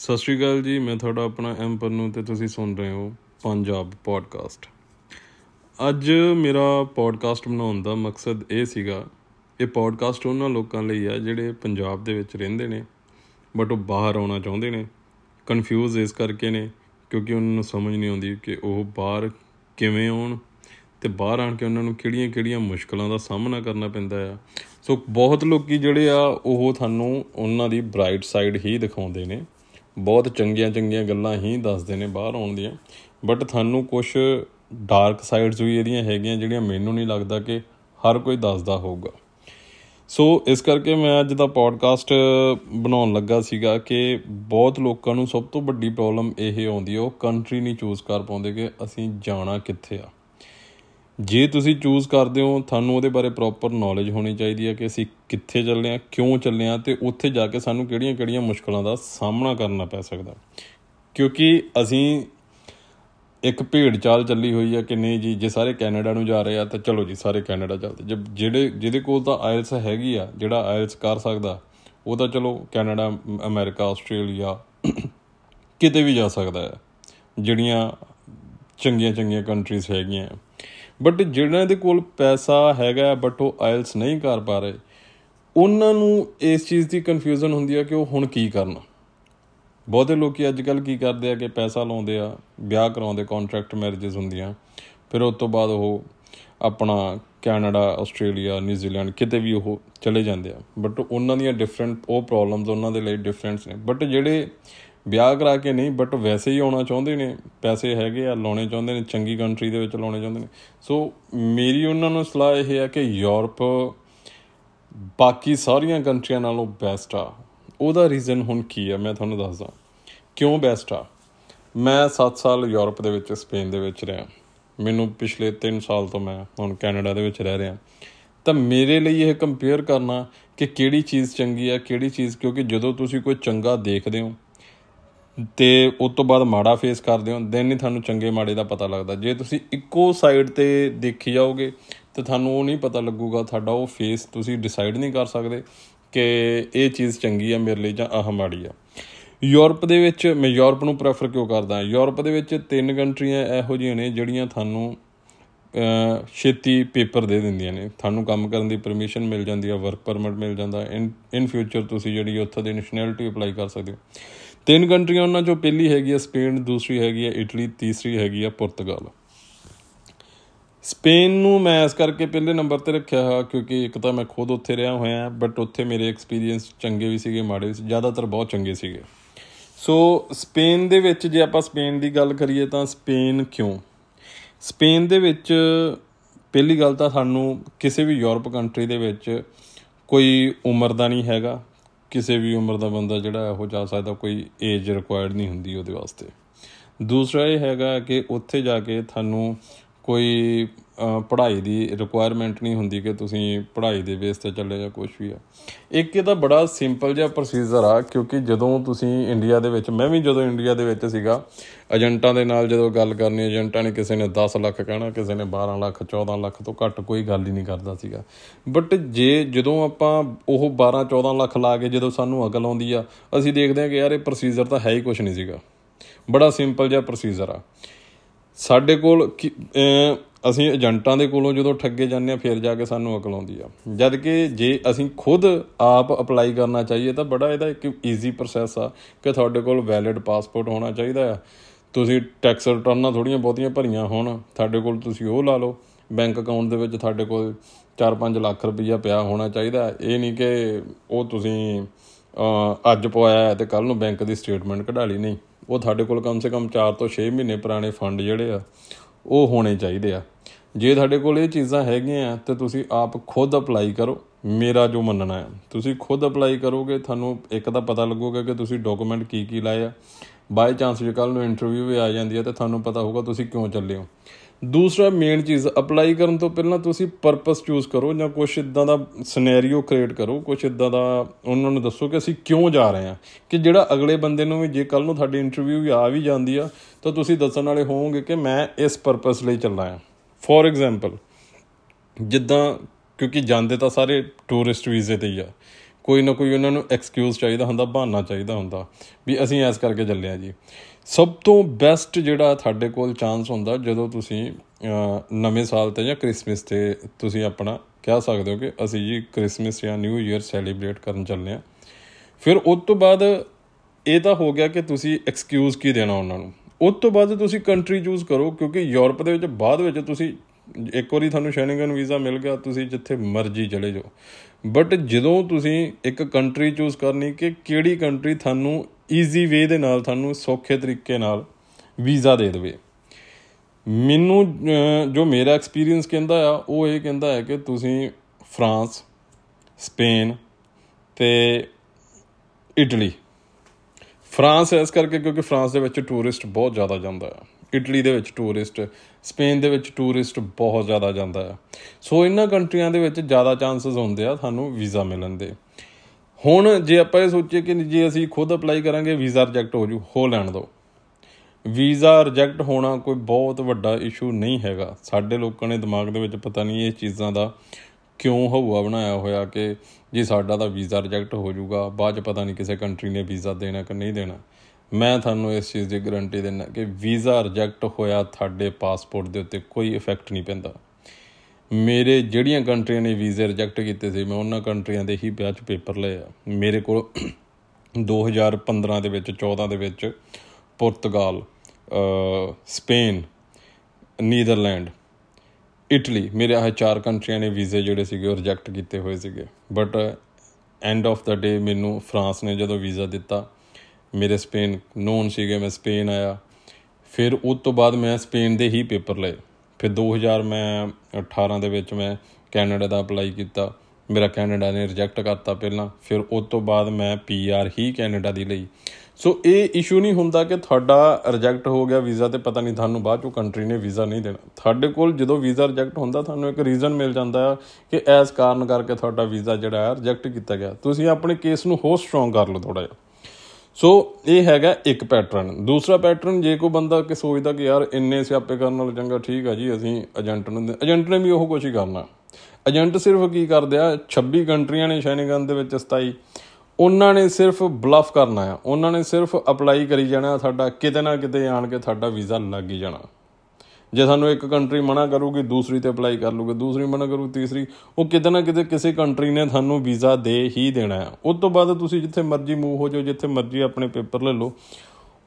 ਸਤਿ ਸ਼੍ਰੀ ਅਕਾਲ ਜੀ, ਮੈਂ ਤੁਹਾਡਾ ਆਪਣਾ ਐਮ ਪੰਨੂ ਤੇ ਤੁਸੀਂ ਸੁਣ ਰਹੇ ਹੋ ਪੰਜਾਬ ਪੋਡਕਾਸਟ ਅੱਜ ਮੇਰਾ ਪੋਡਕਾਸਟ ਬਣਾਉਣ ਦਾ ਮਕਸਦ ਇਹ ਸੀਗਾ, ਇਹ ਪੋਡਕਾਸਟ ਉਹਨਾਂ ਲੋਕਾਂ ਲਈ ਆ ਜਿਹੜੇ ਪੰਜਾਬ ਦੇ ਵਿੱਚ ਰਹਿੰਦੇ ਨੇ ਬਟ ਉਹ ਬਾਹਰ ਆਉਣਾ ਚਾਹੁੰਦੇ ਨੇ ਕਨਫਿਊਜ਼ ਇਸ ਕਰਕੇ ਨੇ, ਕਿਉਂਕਿ ਉਹਨਾਂ ਨੂੰ ਸਮਝ ਨਹੀਂ ਆਉਂਦੀ ਕਿ ਉਹ ਬਾਹਰ ਕਿਵੇਂ ਆਉਣ ਤੇ ਬਾਹਰ ਆਣ ਕੇ ਉਹਨਾਂ ਨੂੰ ਕਿਹੜੀਆਂ-ਕਿਹੜੀਆਂ ਮੁਸ਼ਕਲਾਂ ਦਾ ਸਾਹਮਣਾ ਕਰਨਾ ਪੈਂਦਾ ਆ। ਸੋ ਬਹੁਤ ਲੋਕੀ ਜਿਹੜੇ ਆ, ਉਹ ਤੁਹਾਨੂੰ ਉਹਨਾਂ ਦੀ ਬ੍ਰਾਈਟ ਸਾਈਡ ਹੀ ਦਿਖਾਉਂਦੇ ਨੇ। ਬਹੁਤ ਚੰਗੀਆਂ-ਚੰਗੀਆਂ ਗੱਲਾਂ ਹੀ ਦੱਸਦੇ ਨੇ ਬਾਹਰ ਆਉਣ ਦੀਆਂ। ਬਟ ਤੁਹਾਨੂੰ ਕੁਝ ਡਾਰਕ ਸਾਈਡਸ ਵੀ ਇਹਦੀਆਂ ਹੈਗੀਆਂ ਜਿਹੜੀਆਂ ਮੈਨੂੰ ਨਹੀਂ ਲੱਗਦਾ ਕਿ ਹਰ ਕੋਈ ਦੱਸਦਾ ਹੋਊਗਾ। ਸੋ ਇਸ ਕਰਕੇ ਮੈਂ ਅੱਜ ਦਾ ਪੋਡਕਾਸਟ ਬਣਾਉਣ ਲੱਗਾ ਸੀਗਾ ਕਿ ਬਹੁਤ ਲੋਕਾਂ ਨੂੰ ਸਭ ਤੋਂ ਵੱਡੀ ਪ੍ਰੋਬਲਮ ਇਹ ਆਉਂਦੀ ਹੈ, ਉਹ ਕੰਟਰੀ ਨਹੀਂ ਚੂਜ਼ ਕਰ ਪਾਉਂਦੇ ਕਿ ਅਸੀਂ ਜਾਣਾ ਕਿੱਥੇ ਆ। ਜੇ ਤੁਸੀਂ ਚੂਜ਼ ਕਰਦੇ ਹੋ, ਤੁਹਾਨੂੰ ਉਹਦੇ ਬਾਰੇ ਪ੍ਰੋਪਰ ਨੌਲੇਜ ਹੋਣੀ ਚਾਹੀਦੀ ਹੈ ਕਿ ਅਸੀਂ ਕਿੱਥੇ ਚੱਲੇ ਆ ਕਿਉਂ ਚੱਲੇ ਆ ਤੇ ਉੱਥੇ ਜਾ ਕੇ ਸਾਨੂੰ ਕਿਹੜੀਆਂ-ਕਿਹੜੀਆਂ ਮੁਸ਼ਕਲਾਂ ਦਾ ਸਾਹਮਣਾ ਕਰਨਾ ਪੈ ਸਕਦਾ। ਕਿਉਂਕਿ ਅਸੀਂ ਇੱਕ ਭੇਡ ਚਾਲ ਚੱਲੀ ਹੋਈ ਹੈ ਕਿ ਨਹੀਂ ਜੀ, ਜੇ ਸਾਰੇ ਕੈਨੇਡਾ ਨੂੰ ਜਾ ਰਹੇ ਆ ਤਾਂ ਚਲੋ ਜੀ, ਸਾਰੇ ਕੈਨੇਡਾ ਚੱਲਦੇ। ਜੇ ਜਿਹੜੇ, ਜਿਹਦੇ ਕੋਲ ਤਾਂ ਆਇਲਸ ਹੈਗੀ ਆ, ਜਿਹੜਾ ਆਇਲਸ ਕਰ ਸਕਦਾ, ਉਹ ਤਾਂ ਚਲੋ ਕੈਨੇਡਾ, ਅਮਰੀਕਾ, ਆਸਟ੍ਰੇਲੀਆ ਕਿਤੇ ਵੀ ਜਾ ਸਕਦਾ ਹੈ, ਜਿਹੜੀਆਂ ਚੰਗੀਆਂ ਚੰਗੀਆਂ ਕੰਟਰੀਜ਼ ਹੈਗੀਆਂ। ਬਟ ਜਿਹਨਾਂ ਦੇ ਕੋਲ ਪੈਸਾ ਹੈਗਾ ਬਟ ਉਹ ਆਇਲਸ ਨਹੀਂ ਕਰ ਪਾ ਰਹੇ, ਉਹਨਾਂ ਨੂੰ ਇਸ ਚੀਜ਼ ਦੀ ਕਨਫਿਊਜ਼ਨ ਹੁੰਦੀ ਹੈ ਕਿ ਉਹ ਹੁਣ ਕੀ ਕਰਨਾ। ਬਹੁਤੇ ਲੋਕੀ ਅੱਜ ਕੱਲ ਕੀ ਕਰਦੇ ਆ ਕਿ ਪੈਸਾ ਲਾਉਂਦੇ ਆ, ਵਿਆਹ ਕਰਾਉਂਦੇ ਕੰਟਰੈਕਟ ਮੈਰਿਜਸ ਹੁੰਦੀਆਂ, ਫਿਰ ਉਸ ਤੋਂ ਬਾਅਦ ਉਹ ਆਪਣਾ ਕੈਨੇਡਾ, ਆਸਟ੍ਰੇਲੀਆ ਨਿਊਜ਼ੀਲੈਂਡ ਕਿਤੇ ਵੀ ਉਹ ਚਲੇ ਜਾਂਦੇ ਆ। ਬਟ ਉਹਨਾਂ ਦੀਆਂ ਡਿਫਰੈਂਟ ਉਹ ਪ੍ਰੋਬਲਮਸ ਉਹਨਾਂ ਦੇ ਲਈ ਡਿਫਰੈਂਟਸ ਨੇ। ਬਟ ਜਿਹੜੇ ਵਿਆਹ ਕਰਾ ਕੇ ਨਹੀਂ ਬਟ ਵੈਸੇ ਹੀ ਆਉਣਾ ਚਾਹੁੰਦੇ ਨੇ, ਪੈਸੇ ਹੈਗੇ ਆ, ਲਾਉਣੇ ਚਾਹੁੰਦੇ ਨੇ, ਚੰਗੀ ਕੰਟਰੀ ਦੇ ਵਿੱਚ ਲਾਉਣੇ ਚਾਹੁੰਦੇ ਨੇ। ਸੋ ਮੇਰੀ ਉਹਨਾਂ ਨੂੰ ਸਲਾਹ ਇਹ ਹੈ ਕਿ ਯੂਰਪ ਬਾਕੀ ਸਾਰੀਆਂ ਕੰਟਰੀਆਂ ਨਾਲੋਂ ਬੈਸਟ ਆ। ਉਹਦਾ ਰੀਜ਼ਨ ਹੁਣ ਕੀ ਆ, ਮੈਂ ਤੁਹਾਨੂੰ ਦੱਸਦਾ। ਕਿਉਂ ਬੈਸਟ ਆ? ਮੈਂ 7 ਸਾਲ ਯੂਰਪ ਦੇ ਵਿੱਚ ਸਪੇਨ ਦੇ ਵਿੱਚ ਰਿਹਾ। ਮੈਨੂੰ ਪਿਛਲੇ 3 ਸਾਲ ਤੋਂ ਮੈਂ ਹੁਣ ਕੈਨੇਡਾ ਦੇ ਵਿੱਚ ਰਹਿ ਰਿਹਾ। ਤਾਂ ਮੇਰੇ ਲਈ ਇਹ ਕੰਪੇਅਰ ਕਰਨਾ ਕਿ ਕਿਹੜੀ ਚੀਜ਼ ਚੰਗੀ ਆ, ਕਿਹੜੀ ਚੀਜ਼, ਕਿਉਂਕਿ ਜਦੋਂ ਤੁਸੀਂ ਕੋਈ ਚੰਗਾ ਦੇਖਦੇ ਹੋ ਤੇ ਉਸ ਤੋਂ ਬਾਅਦ ਮਾੜਾ ਫੇਸ ਕਰਦੇ ਹੋ ਦੈਨ ਹੀ ਤੁਹਾਨੂੰ ਚੰਗੇ ਮਾੜੇ ਦਾ ਪਤਾ ਲੱਗਦਾ। ਜੇ ਤੁਸੀਂ ਇੱਕੋ ਸਾਈਡ ਤੇ ਦੇਖੀ ਜਾਓਗੇ, ਤੇ ਤੁਹਾਨੂੰ ਉਹ ਨਹੀਂ ਪਤਾ ਲੱਗੂਗਾ ਤੁਹਾਡਾ ਉਹ ਫੇਸ ਤੁਸੀਂ ਡਿਸਾਈਡ ਨਹੀਂ ਕਰ ਸਕਦੇ ਕਿ ਇਹ ਚੀਜ਼ ਚੰਗੀ ਆ ਮੇਰੇ ਲਈ ਜਾਂ ਆਹ ਮਾੜੀ ਆ। ਯੂਰਪ ਦੇ ਵਿੱਚ, ਮੈਂ ਯੂਰਪ ਨੂੰ ਪ੍ਰੈਫਰ ਕਿਉਂ ਕਰਦਾ? ਯੂਰਪ ਦੇ ਵਿੱਚ ਤਿੰਨ ਕੰਟਰੀਆਂ ਇਹੋ ਜਿਹੀਆਂ ਨੇ ਜਿਹੜੀਆਂ ਤੁਹਾਨੂੰ ਛੇਤੀ ਪੇਪਰ ਦੇ ਦਿੰਦੀਆਂ ਨੇ। ਤੁਹਾਨੂੰ ਕੰਮ ਕਰਨ ਦੀ ਪਰਮਿਸ਼ਨ ਮਿਲ ਜਾਂਦੀ ਆ ਵਰਕ ਪਰਮਿਟ ਮਿਲ ਜਾਂਦਾ। ਇਨ ਇਨ ਫਿਊਚਰ ਤੁਸੀਂ ਜਿਹੜੀ ਉੱਥੇ ਦੀ ਨੈਸ਼ਨੈਲਿਟੀ ਅਪਲਾਈ ਕਰ ਸਕਦੇ ਹੋ। ਤਿੰਨ ਕੰਟਰੀਆਂ ਉਹਨਾਂ ਚੋਂ ਪਹਿਲੀ ਹੈਗੀ ਆ ਸਪੇਨ, ਦੂਸਰੀ ਹੈਗੀ ਆ ਇਟਲੀ, ਤੀਸਰੀ ਹੈਗੀ ਆ ਪੁਰਤਗਾਲ। ਸਪੇਨ ਨੂੰ ਮੈਂ ਇਸ ਕਰਕੇ ਪਹਿਲੇ ਨੰਬਰ ਤੇ ਰੱਖਿਆ ਹੈ ਕਿਉਂਕਿ ਇੱਕ ਤਾਂ ਮੈਂ ਖੁਦ ਉੱਥੇ ਰਿਹਾ ਹੋਇਆ ਬਟ ਉੱਥੇ ਮੇਰੇ ਐਕਸਪੀਰੀਅੰਸ ਚੰਗੇ ਵੀ ਸੀਗੇ, ਮਾੜੇ ਵੀ ਸੀ, ਜ਼ਿਆਦਾਤਰ ਬਹੁਤ ਚੰਗੇ ਸੀਗੇ। ਸੋ ਸਪੇਨ ਦੇ ਵਿੱਚ ਜੇ ਆਪਾਂ ਸਪੇਨ ਦੀ ਗੱਲ ਕਰੀਏ ਤਾਂ ਸਪੇਨ ਕਿਉਂ? ਸਪੇਨ ਦੇ ਵਿੱਚ ਪਹਿਲੀ ਗੱਲ ਤਾਂ ਸਾਨੂੰ ਕਿਸੇ ਵੀ ਯੂਰਪ ਕੰਟਰੀ ਦੇ ਵਿੱਚ ਕੋਈ ਉਮਰ ਦਾ ਨਹੀਂ ਹੈਗਾ। ਕਿਸੇ ਵੀ ਉਮਰ ਦਾ ਬੰਦਾ ਜਿਹੜਾ ਇਹੋ ਜਾ ਸਕਦਾ, ਕੋਈ ਏਜ ਰਿਕੁਆਇਰਡ ਨਹੀਂ ਹੁੰਦੀ ਉਹਦੇ ਵਾਸਤੇ। ਦੂਸਰਾ ਇਹ ਹੈਗਾ ਕਿ ਉੱਥੇ ਜਾ ਕੇ ਤੁਹਾਨੂੰ ਕੋਈ ਪੜ੍ਹਾਈ ਦੀ ਰਿਕੁਆਇਰਮੈਂਟ ਨਹੀਂ ਹੁੰਦੀ ਕਿ ਤੁਸੀਂ ਪੜ੍ਹਾਈ ਦੇ ਬੇਸ ਤੇ ਚੱਲੇ ਜਾਂ ਕੁਝ ਵੀ ਆ। ਇੱਕ ਇਹਦਾ ਬੜਾ ਸਿੰਪਲ ਜਿਹਾ ਪ੍ਰੋਸੀਜਰ ਆ, ਕਿਉਂਕਿ ਜਦੋਂ ਤੁਸੀਂ ਇੰਡੀਆ ਦੇ ਵਿੱਚ, ਮੈਂ ਵੀ ਜਦੋਂ ਇੰਡੀਆ ਦੇ ਵਿੱਚ ਸੀਗਾ ਏਜੰਟਾਂ ਦੇ ਨਾਲ ਜਦੋਂ ਗੱਲ ਕਰਨੀ ਏਜੰਟਾਂ ਨੇ ਕਿਸੇ ਨੇ 10 ਲੱਖ ਕਹਿਣਾ, ਕਿਸੇ ਨੇ 12 ਲੱਖ 14 ਲੱਖ ਤੋਂ ਘੱਟ ਕੋਈ ਗੱਲ ਹੀ ਨਹੀਂ ਕਰਦਾ ਸੀਗਾ। ਬਟ ਜੇ ਜਦੋਂ ਆਪਾਂ ਉਹ 12 14 ਲੱਖ ਲਾ ਕੇ ਜਦੋਂ ਸਾਨੂੰ ਅਕਲ ਆਉਂਦੀ ਆ, ਅਸੀਂ ਦੇਖਦੇ ਹਾਂ ਕਿ ਯਾਰ ਇਹ ਪ੍ਰੋਸੀਜਰ ਤਾਂ ਹੈ ਹੀ ਕੁਝ ਨਹੀਂ ਸੀਗਾ। ਬੜਾ ਸਿੰਪਲ ਜਿਹਾ ਪ੍ਰੋਸੀਜਰ ਆ। ਸਾਡੇ ਕੋਲ ਅਸੀਂ ਏਜੰਟਾਂ ਦੇ ਕੋਲੋਂ ਜਦੋਂ ਠੱਗੇ ਜਾਂਦੇ ਆ ਫਿਰ ਜਾ ਕੇ ਸਾਨੂੰ ਅਕਲ ਆਉਂਦੀ ਆ। ਜਦ ਕਿ ਜੇ ਅਸੀਂ ਖੁਦ ਆਪ ਅਪਲਾਈ ਕਰਨਾ ਚਾਹੀਏ, ਤਾਂ ਬੜਾ ਇਹਦਾ ਇੱਕ ਈਜ਼ੀ ਪ੍ਰੋਸੈਸ ਆ ਕਿ ਤੁਹਾਡੇ ਕੋਲ ਵੈਲਿਡ ਪਾਸਪੋਰਟ ਹੋਣਾ ਚਾਹੀਦਾ ਆ। ਤੁਸੀਂ ਟੈਕਸ ਰਿਟਰਨਾਂ ਥੋੜੀਆਂ ਬਹੁਤੀਆਂ ਭਰੀਆਂ ਹੋਣ, ਤੁਹਾਡੇ ਕੋਲ ਤੁਸੀਂ ਉਹ ਲਾ ਲਓ। ਬੈਂਕ ਅਕਾਊਂਟ ਦੇ ਵਿੱਚ ਤੁਹਾਡੇ ਕੋਲ 4-5 ਲੱਖ ਰੁਪਈਆ ਪਿਆ ਹੋਣਾ ਚਾਹੀਦਾ। ਇਹ ਨਹੀਂ ਕਿ ਉਹ ਤੁਸੀਂ ਅੱਜ ਪਵਾਇਆ ਤੇ ਕੱਲ ਨੂੰ ਬੈਂਕ ਦੀ ਸਟੇਟਮੈਂਟ ਕਢਾ ਲਈ। ਨਹੀਂ, ਉਹ ਤੁਹਾਡੇ ਕੋਲ ਕਮ ਸੇ ਕਮ 4 ਤੋਂ 6 ਮਹੀਨੇ ਪੁਰਾਣੇ ਫੰਡ ਜਿਹੜੇ ਆ ਉਹ ਹੋਣੇ ਚਾਹੀਦੇ ਆ। ਜੇ ਤੁਹਾਡੇ ਕੋਲ ਇਹ ਚੀਜ਼ਾਂ ਹੈਗੀਆਂ ਤੇ ਤੁਸੀਂ ਆਪ ਖੁਦ ਅਪਲਾਈ ਕਰੋ। ਮੇਰਾ ਜੋ ਮੰਨਣਾ ਹੈ ਤੁਸੀਂ ਖੁਦ ਅਪਲਾਈ ਕਰੋਗੇ, ਤੁਹਾਨੂੰ ਇੱਕ ਤਾਂ ਪਤਾ ਲੱਗੂਗਾ ਕਿ ਤੁਸੀਂ ਡਾਕੂਮੈਂਟ ਕੀ ਕੀ ਲਾਏ ਆ। ਬਾਈ ਚਾਂਸ ਜੇ ਕੱਲ ਨੂੰ ਇੰਟਰਵਿਊ ਵੀ ਆ ਜਾਂਦੀ ਹੈ ਤੇ ਤੁਹਾਨੂੰ ਪਤਾ ਹੋਊਗਾ ਤੁਸੀਂ ਕਿਉਂ ਚੱਲੇ ਹੋ। ਦੂਸਰਾ ਮੇਨ ਚੀਜ਼ ਅਪਲਾਈ ਕਰਨ ਤੋਂ ਪਹਿਲਾਂ ਤੁਸੀਂ ਪਰਪਸ ਚੂਜ਼ ਕਰੋ ਜਾਂ ਕੁਝ ਇਦਾਂ ਦਾ ਸਿਨੈਰੀਓ ਕ੍ਰੀਏਟ ਕਰੋ ਕੁਝ ਇਦਾਂ ਦਾ ਉਹਨਾਂ ਨੂੰ ਦੱਸੋ ਕਿ ਅਸੀਂ ਕਿਉਂ ਜਾ ਰਹੇ ਹਾਂ। ਕਿ ਜਿਹੜਾ ਅਗਲੇ ਬੰਦੇ ਨੂੰ ਵੀ ਜੇ ਕੱਲ ਨੂੰ ਤੁਹਾਡੀ ਇੰਟਰਵਿਊ ਵੀ ਆ ਵੀ ਜਾਂਦੀ ਆ, ਤਾਂ ਤੁਸੀਂ ਦੱਸਣ ਵਾਲੇ ਹੋਵੋਗੇ ਕਿ ਮੈਂ ਇਸ ਪਰਪਸ ਲਈ ਚੱਲਣਾ ਆ ਫੋਰ ਐਗਜ਼ਾਮਪਲ ਜਿੱਦਾਂ ਕਿਉਂਕਿ ਜਾਂਦੇ ਤਾਂ ਸਾਰੇ ਟੂਰਿਸਟ ਵੀਜ਼ੇ ਤੇ ਹੀ ਆ। ਕੋਈ ਨਾ ਕੋਈ ਉਹਨਾਂ ਨੂੰ ਐਕਸਕਿਊਜ਼ ਚਾਹੀਦਾ ਹੁੰਦਾ, ਬਹਾਨਾ ਚਾਹੀਦਾ ਹੁੰਦਾ ਵੀ ਅਸੀਂ ਐਸ ਕਰਕੇ ਚੱਲੇ ਆ ਜੀ। ਸਭ ਤੋਂ ਬੈਸਟ ਜਿਹੜਾ ਤੁਹਾਡੇ ਕੋਲ ਚਾਂਸ ਹੁੰਦਾ ਜਦੋਂ ਤੁਸੀਂ ਨਵੇਂ ਸਾਲ ਤੇ ਜਾਂ ਕ੍ਰਿਸਮਸ ਤੇ ਤੁਸੀਂ ਆਪਣਾ ਕਹਿ ਸਕਦੇ ਹੋ ਕਿ ਅਸੀਂ ਜੀ ਕ੍ਰਿਸਮਸ ਜਾਂ ਨਿਊ ਈਅਰ ਸੈਲੀਬ੍ਰੇਟ ਕਰਨ ਚੱਲੇ ਆ ਫਿਰ ਉਸ ਤੋਂ ਬਾਅਦ ਇਹ ਤਾਂ ਹੋ ਗਿਆ ਕਿ ਤੁਸੀਂ ਐਕਸਕਿਊਜ਼ ਕੀ ਦੇਣਾ ਉਹਨਾਂ ਨੂੰ। ਉਸ ਤੋਂ ਬਾਅਦ ਤੁਸੀਂ ਕੰਟਰੀ ਚੂਜ਼ ਕਰੋ ਕਿਉਂਕਿ ਯੂਰਪ ਦੇ ਵਿੱਚ ਬਾਅਦ ਵਿੱਚ ਤੁਸੀਂ ਇੱਕ ਵਾਰੀ ਤੁਹਾਨੂੰ ਸ਼ੈਨਗਨ ਵੀਜ਼ਾ ਮਿਲ ਗਿਆ, ਤੁਸੀਂ ਜਿੱਥੇ ਮਰਜ਼ੀ ਚਲੇ ਜਾਓ। ਬਟ ਜਦੋਂ ਤੁਸੀਂ ਇੱਕ ਕੰਟਰੀ ਚੂਜ਼ ਕਰਨੀ ਕਿ ਕਿਹੜੀ ਕੰਟਰੀ ਤੁਹਾਨੂੰ ਈਜ਼ੀ ਵੇ ਦੇ ਨਾਲ, ਤੁਹਾਨੂੰ ਸੌਖੇ ਤਰੀਕੇ ਨਾਲ ਵੀਜ਼ਾ ਦੇ ਦੇਵੇ। ਮੈਨੂੰ ਜੋ ਮੇਰਾ ਐਕਸਪੀਰੀਅੰਸ ਕਹਿੰਦਾ ਆ, ਉਹ ਇਹ ਕਹਿੰਦਾ ਹੈ ਕਿ ਤੁਸੀਂ ਫਰਾਂਸ, ਸਪੇਨ ਤੇ ਇਟਲੀ। ਫਰਾਂਸ ਇਸ ਕਰਕੇ ਕਿਉਂਕਿ ਫਰਾਂਸ ਦੇ ਵਿੱਚ ਟੂਰਿਸਟ ਬਹੁਤ ਜ਼ਿਆਦਾ ਜਾਂਦਾ ਹੈ ਇਟਲੀ ਦੇ ਵਿੱਚ ਟੂਰਿਸਟ ਸਪੇਨ ਦੇ ਵਿੱਚ ਟੂਰਿਸਟ ਬਹੁਤ ਜ਼ਿਆਦਾ ਜਾਂਦਾ ਹੈ ਸੋ ਇਹਨਾਂ ਕੰਟਰੀਆਂ ਦੇ ਵਿੱਚ ਜ਼ਿਆਦਾ ਚਾਂਸਸ ਹੁੰਦੇ ਆ ਤੁਹਾਨੂੰ ਵੀਜ਼ਾ ਮਿਲਣ ਦੇ। ਹੁਣ ਜੇ ਆਪਾਂ ਇਹ ਸੋਚੀਏ ਕਿ ਜੇ ਅਸੀਂ ਖੁਦ ਅਪਲਾਈ ਕਰਾਂਗੇ ਵੀਜ਼ਾ ਰਿਜੈਕਟ ਹੋ ਜੂ, ਹੋ ਲੈਣ ਦੋ। ਵੀਜ਼ਾ ਰਿਜੈਕਟ ਹੋਣਾ ਕੋਈ ਬਹੁਤ ਵੱਡਾ ਇਸ਼ੂ ਨਹੀਂ ਹੈਗਾ। ਸਾਡੇ ਲੋਕਾਂ ਨੇ ਦਿਮਾਗ ਦੇ ਵਿੱਚ ਪਤਾ ਨਹੀਂ ਇਹ ਚੀਜ਼ਾਂ ਦਾ ਕਿਉਂ ਹਵਾ ਬਣਾਇਆ ਹੋਇਆ ਕਿ ਜੀ ਸਾਡਾ ਤਾਂ ਵੀਜ਼ਾ ਰਿਜੈਕਟ ਹੋ ਜਾਊਗਾ ਬਾਅਦ ਚ ਪਤਾ ਨਹੀਂ ਕਿਸੇ ਕੰਟਰੀ ਨੇ ਵੀਜ਼ਾ ਦੇਣਾ ਕਿ ਨਹੀਂ ਦੇਣਾ। ਮੈਂ ਤੁਹਾਨੂੰ ਇਸ ਚੀਜ਼ ਦੀ ਗਾਰੰਟੀ ਦਿੰਦਾ ਕਿ ਵੀਜ਼ਾ ਰਿਜੈਕਟ ਹੋਇਆ, ਤੁਹਾਡੇ ਪਾਸਪੋਰਟ ਦੇ ਉੱਤੇ ਕੋਈ ਇਫੈਕਟ ਨਹੀਂ ਪੈਂਦਾ। ਮੇਰੇ ਜਿਹੜੀਆਂ ਕੰਟਰੀਆਂ ਨੇ ਵੀਜ਼ੇ ਰਿਜੈਕਟ ਕੀਤੇ ਸੀ, ਮੈਂ ਉਹਨਾਂ ਕੰਟਰੀਆਂ ਦੇ ਹੀ ਵਿਆਹ 'ਚ ਪੇਪਰ ਲਏ ਆ। ਮੇਰੇ ਕੋਲ 2015 ਦੇ ਵਿੱਚ 14 ਦੇ ਵਿੱਚ ਪੁਰਤਗਾਲ ਸਪੇਨ, ਨੀਦਰਲੈਂਡ, ਇਟਲੀ, ਮੇਰੇ ਆਹ ਚਾਰ ਕੰਟਰੀਆਂ ਨੇ ਵੀਜ਼ੇ ਜਿਹੜੇ ਸੀਗੇ ਉਹ ਰਿਜੈਕਟ ਕੀਤੇ ਹੋਏ ਸੀਗੇ। But end of the day ਮੈਨੂੰ ਫਰਾਂਸ ਨੇ ਜਦੋਂ ਵੀਜ਼ਾ ਦਿੱਤਾ ਮੇਰੇ ਸਪੇਨ ਨੋਨ ਸੀਗੇ, ਮੈਂ ਸਪੇਨ ਆਇਆ। ਫਿਰ ਉਸ ਤੋਂ ਬਾਅਦ ਮੈਂ ਸਪੇਨ ਦੇ ਹੀ ਪੇਪਰ ਲਏ। ਫਿਰ 2000 ਮੈਂ 18 ਦੇ ਵਿੱਚ ਮੈਂ ਕੈਨੇਡਾ ਦਾ ਅਪਲਾਈ ਕੀਤਾ। ਮੇਰਾ ਕੈਨੇਡਾ ਨੇ ਰਿਜੈਕਟ ਕਰਤਾ ਪਹਿਲਾਂ। ਫਿਰ ਉਸ ਤੋਂ ਬਾਅਦ ਮੈਂ ਪੀਆਰ ਹੀ ਕੈਨੇਡਾ ਦੀ ਲਈ। ਸੋ ਇਹ ਇਸ਼ੂ ਨਹੀਂ ਹੁੰਦਾ ਕਿ ਤੁਹਾਡਾ ਰਿਜੈਕਟ ਹੋ ਗਿਆ ਵੀਜ਼ਾ ਤੇ ਪਤਾ ਨਹੀਂ ਤੁਹਾਨੂੰ ਬਾਅਦ ਚੋਂ ਕੰਟਰੀ ਨੇ ਵੀਜ਼ਾ ਨਹੀਂ ਦੇਣਾ। ਤੁਹਾਡੇ ਕੋਲ ਜਦੋਂ ਵੀਜ਼ਾ ਰਿਜੈਕਟ ਹੁੰਦਾ, ਤੁਹਾਨੂੰ ਇੱਕ ਰੀਜ਼ਨ ਮਿਲ ਜਾਂਦਾ ਹੈ ਕਿ ਐਸ ਕਾਰਨ ਕਰਕੇ ਤੁਹਾਡਾ ਵੀਜ਼ਾ ਜਿਹੜਾ ਹੈ ਰਿਜੈਕਟ ਕੀਤਾ ਗਿਆ। ਤੁਸੀਂ ਆਪਣੇ ਕੇਸ ਨੂੰ ਹੋਰ ਸਟਰੋਂਗ ਕਰ ਲਓ ਥੋੜਾ ਜਿਹਾ। ਸੋ ਇਹ ਹੈਗਾ ਇੱਕ ਪੈਟਰਨ ਦੂਸਰਾ ਪੈਟਰਨ ਜੇ ਕੋਈ ਬੰਦਾ ਕਿ ਸੋਚਦਾ ਕਿ ਯਾਰ ਇੰਨੇ ਸਿਆਪੇ ਕਰਨ ਨਾਲ ਚੰਗਾ ਠੀਕ ਆ ਜੀ, ਅਸੀਂ ਏਜੰਟ ਨੂੰ ਏਜੰਟ ਨੇ ਵੀ ਉਹ ਕੁਝ ਹੀ ਕਰਨਾ। ਏਜੰਟ ਸਿਰਫ ਕੀ ਕਰਦੇ ਆ 26 ਕੰਟਰੀਆਂ ਨੇ ਸ਼ੈਨਗਨ ਦੇ ਵਿੱਚ 27 ਉਹਨਾਂ ਨੇ ਸਿਰਫ ਬਲਫ ਕਰਨਾ ਆ। ਉਹਨਾਂ ਨੇ ਸਿਰਫ ਅਪਲਾਈ ਕਰੀ ਜਾਣਾ, ਸਾਡਾ ਕਿਤੇ ਨਾ ਕਿਤੇ ਆਣ ਕੇ ਤੁਹਾਡਾ ਵੀਜ਼ਾ ਲੱਗ ਹੀ ਜਾਣਾ। ਜੇ ਸਾਨੂੰ ਇੱਕ ਕੰਟਰੀ ਮਨਾ ਕਰੂਗੀ, ਦੂਸਰੀ ਤੇ ਅਪਲਾਈ ਕਰ ਲੂਗੇ, ਦੂਸਰੀ ਮਨਾ ਕਰੂ, ਤੀਸਰੀ, ਉਹ ਕਿਤੇ ਨਾ ਕਿਤੇ ਕਿਸੇ ਕੰਟਰੀ ਨੇ ਤੁਹਾਨੂੰ ਵੀਜ਼ਾ ਦੇ ਹੀ ਦੇਣਾ ਹੈ। ਉਸ ਤੋਂ ਬਾਅਦ ਤੁਸੀਂ ਜਿੱਥੇ ਮਰਜ਼ੀ ਮੂਵ ਹੋ ਜਾਓ, ਜਿੱਥੇ ਮਰਜ਼ੀ ਆਪਣੇ ਪੇਪਰ ਲੈ ਲਓ,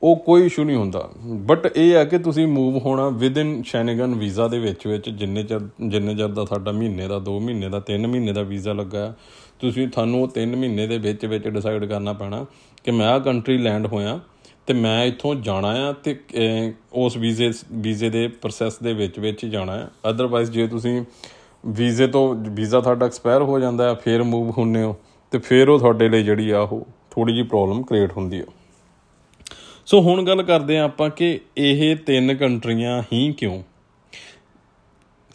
ਉਹ ਕੋਈ ਇਸ਼ੂ ਨਹੀਂ ਹੁੰਦਾ। ਬਟ ਇਹ ਹੈ ਕਿ ਤੁਸੀਂ ਮੂਵ ਹੋਣਾ ਵਿਦ ਇਨ ਸ਼ੈਨਗਨ ਵੀਜ਼ਾ ਦੇ ਵਿੱਚ ਵਿੱਚ, ਜਿੰਨੇ ਚਿਰ ਜਿੰਨੇ ਚਿਰ ਦਾ ਤੁਹਾਡਾ ਮਹੀਨੇ ਦਾ 2 ਮਹੀਨੇ ਦਾ 3 ਮਹੀਨੇ ਦਾ ਵੀਜ਼ਾ ਲੱਗਾ ਤੁਸੀਂ ਤੁਹਾਨੂੰ ਉਹ 3 ਮਹੀਨੇ ਦੇ ਵਿੱਚ ਵਿੱਚ ਡਿਸਾਈਡ ਕਰਨਾ ਪੈਣਾ ਕਿ ਮੈਂ ਆ ਕੰਟਰੀ ਲੈਂਡ ਹੋਇਆ ਤੇ ਮੈਂ ਇੱਥੋਂ ਜਾਣਾ ਆ ਤੇ ਉਸ ਵੀਜ਼ੇ ਵੀਜ਼ੇ ਦੇ ਪ੍ਰੋਸੈਸ ਦੇ ਵਿੱਚ ਵਿੱਚ ਹੀ ਜਾਣਾ ਆ। ਅਦਰਵਾਈਜ਼ ਜੇ ਤੁਸੀਂ ਵੀਜ਼ੇ ਤੋਂ, ਵੀਜ਼ਾ ਤੁਹਾਡਾ ਐਕਸਪਾਇਰ ਹੋ ਜਾਂਦਾ ਹੈ ਫੇਰ ਮੂਵ ਹੁੰਨੇ ਹੋ, ਤੇ ਫੇਰ ਉਹ ਤੁਹਾਡੇ ਲਈ ਜਿਹੜੀ ਆ ਉਹ ਥੋੜੀ ਜੀ ਪ੍ਰੋਬਲਮ ਕ੍ਰੀਏਟ ਹੁੰਦੀ ਆ। ਸੋ ਹੁਣ ਗੱਲ ਕਰਦੇ ਆ ਆਪਾਂ ਕਿ ਇਹ ਤਿੰਨ ਕੰਟਰੀਆਂ ਹੀ ਕਿਉਂ?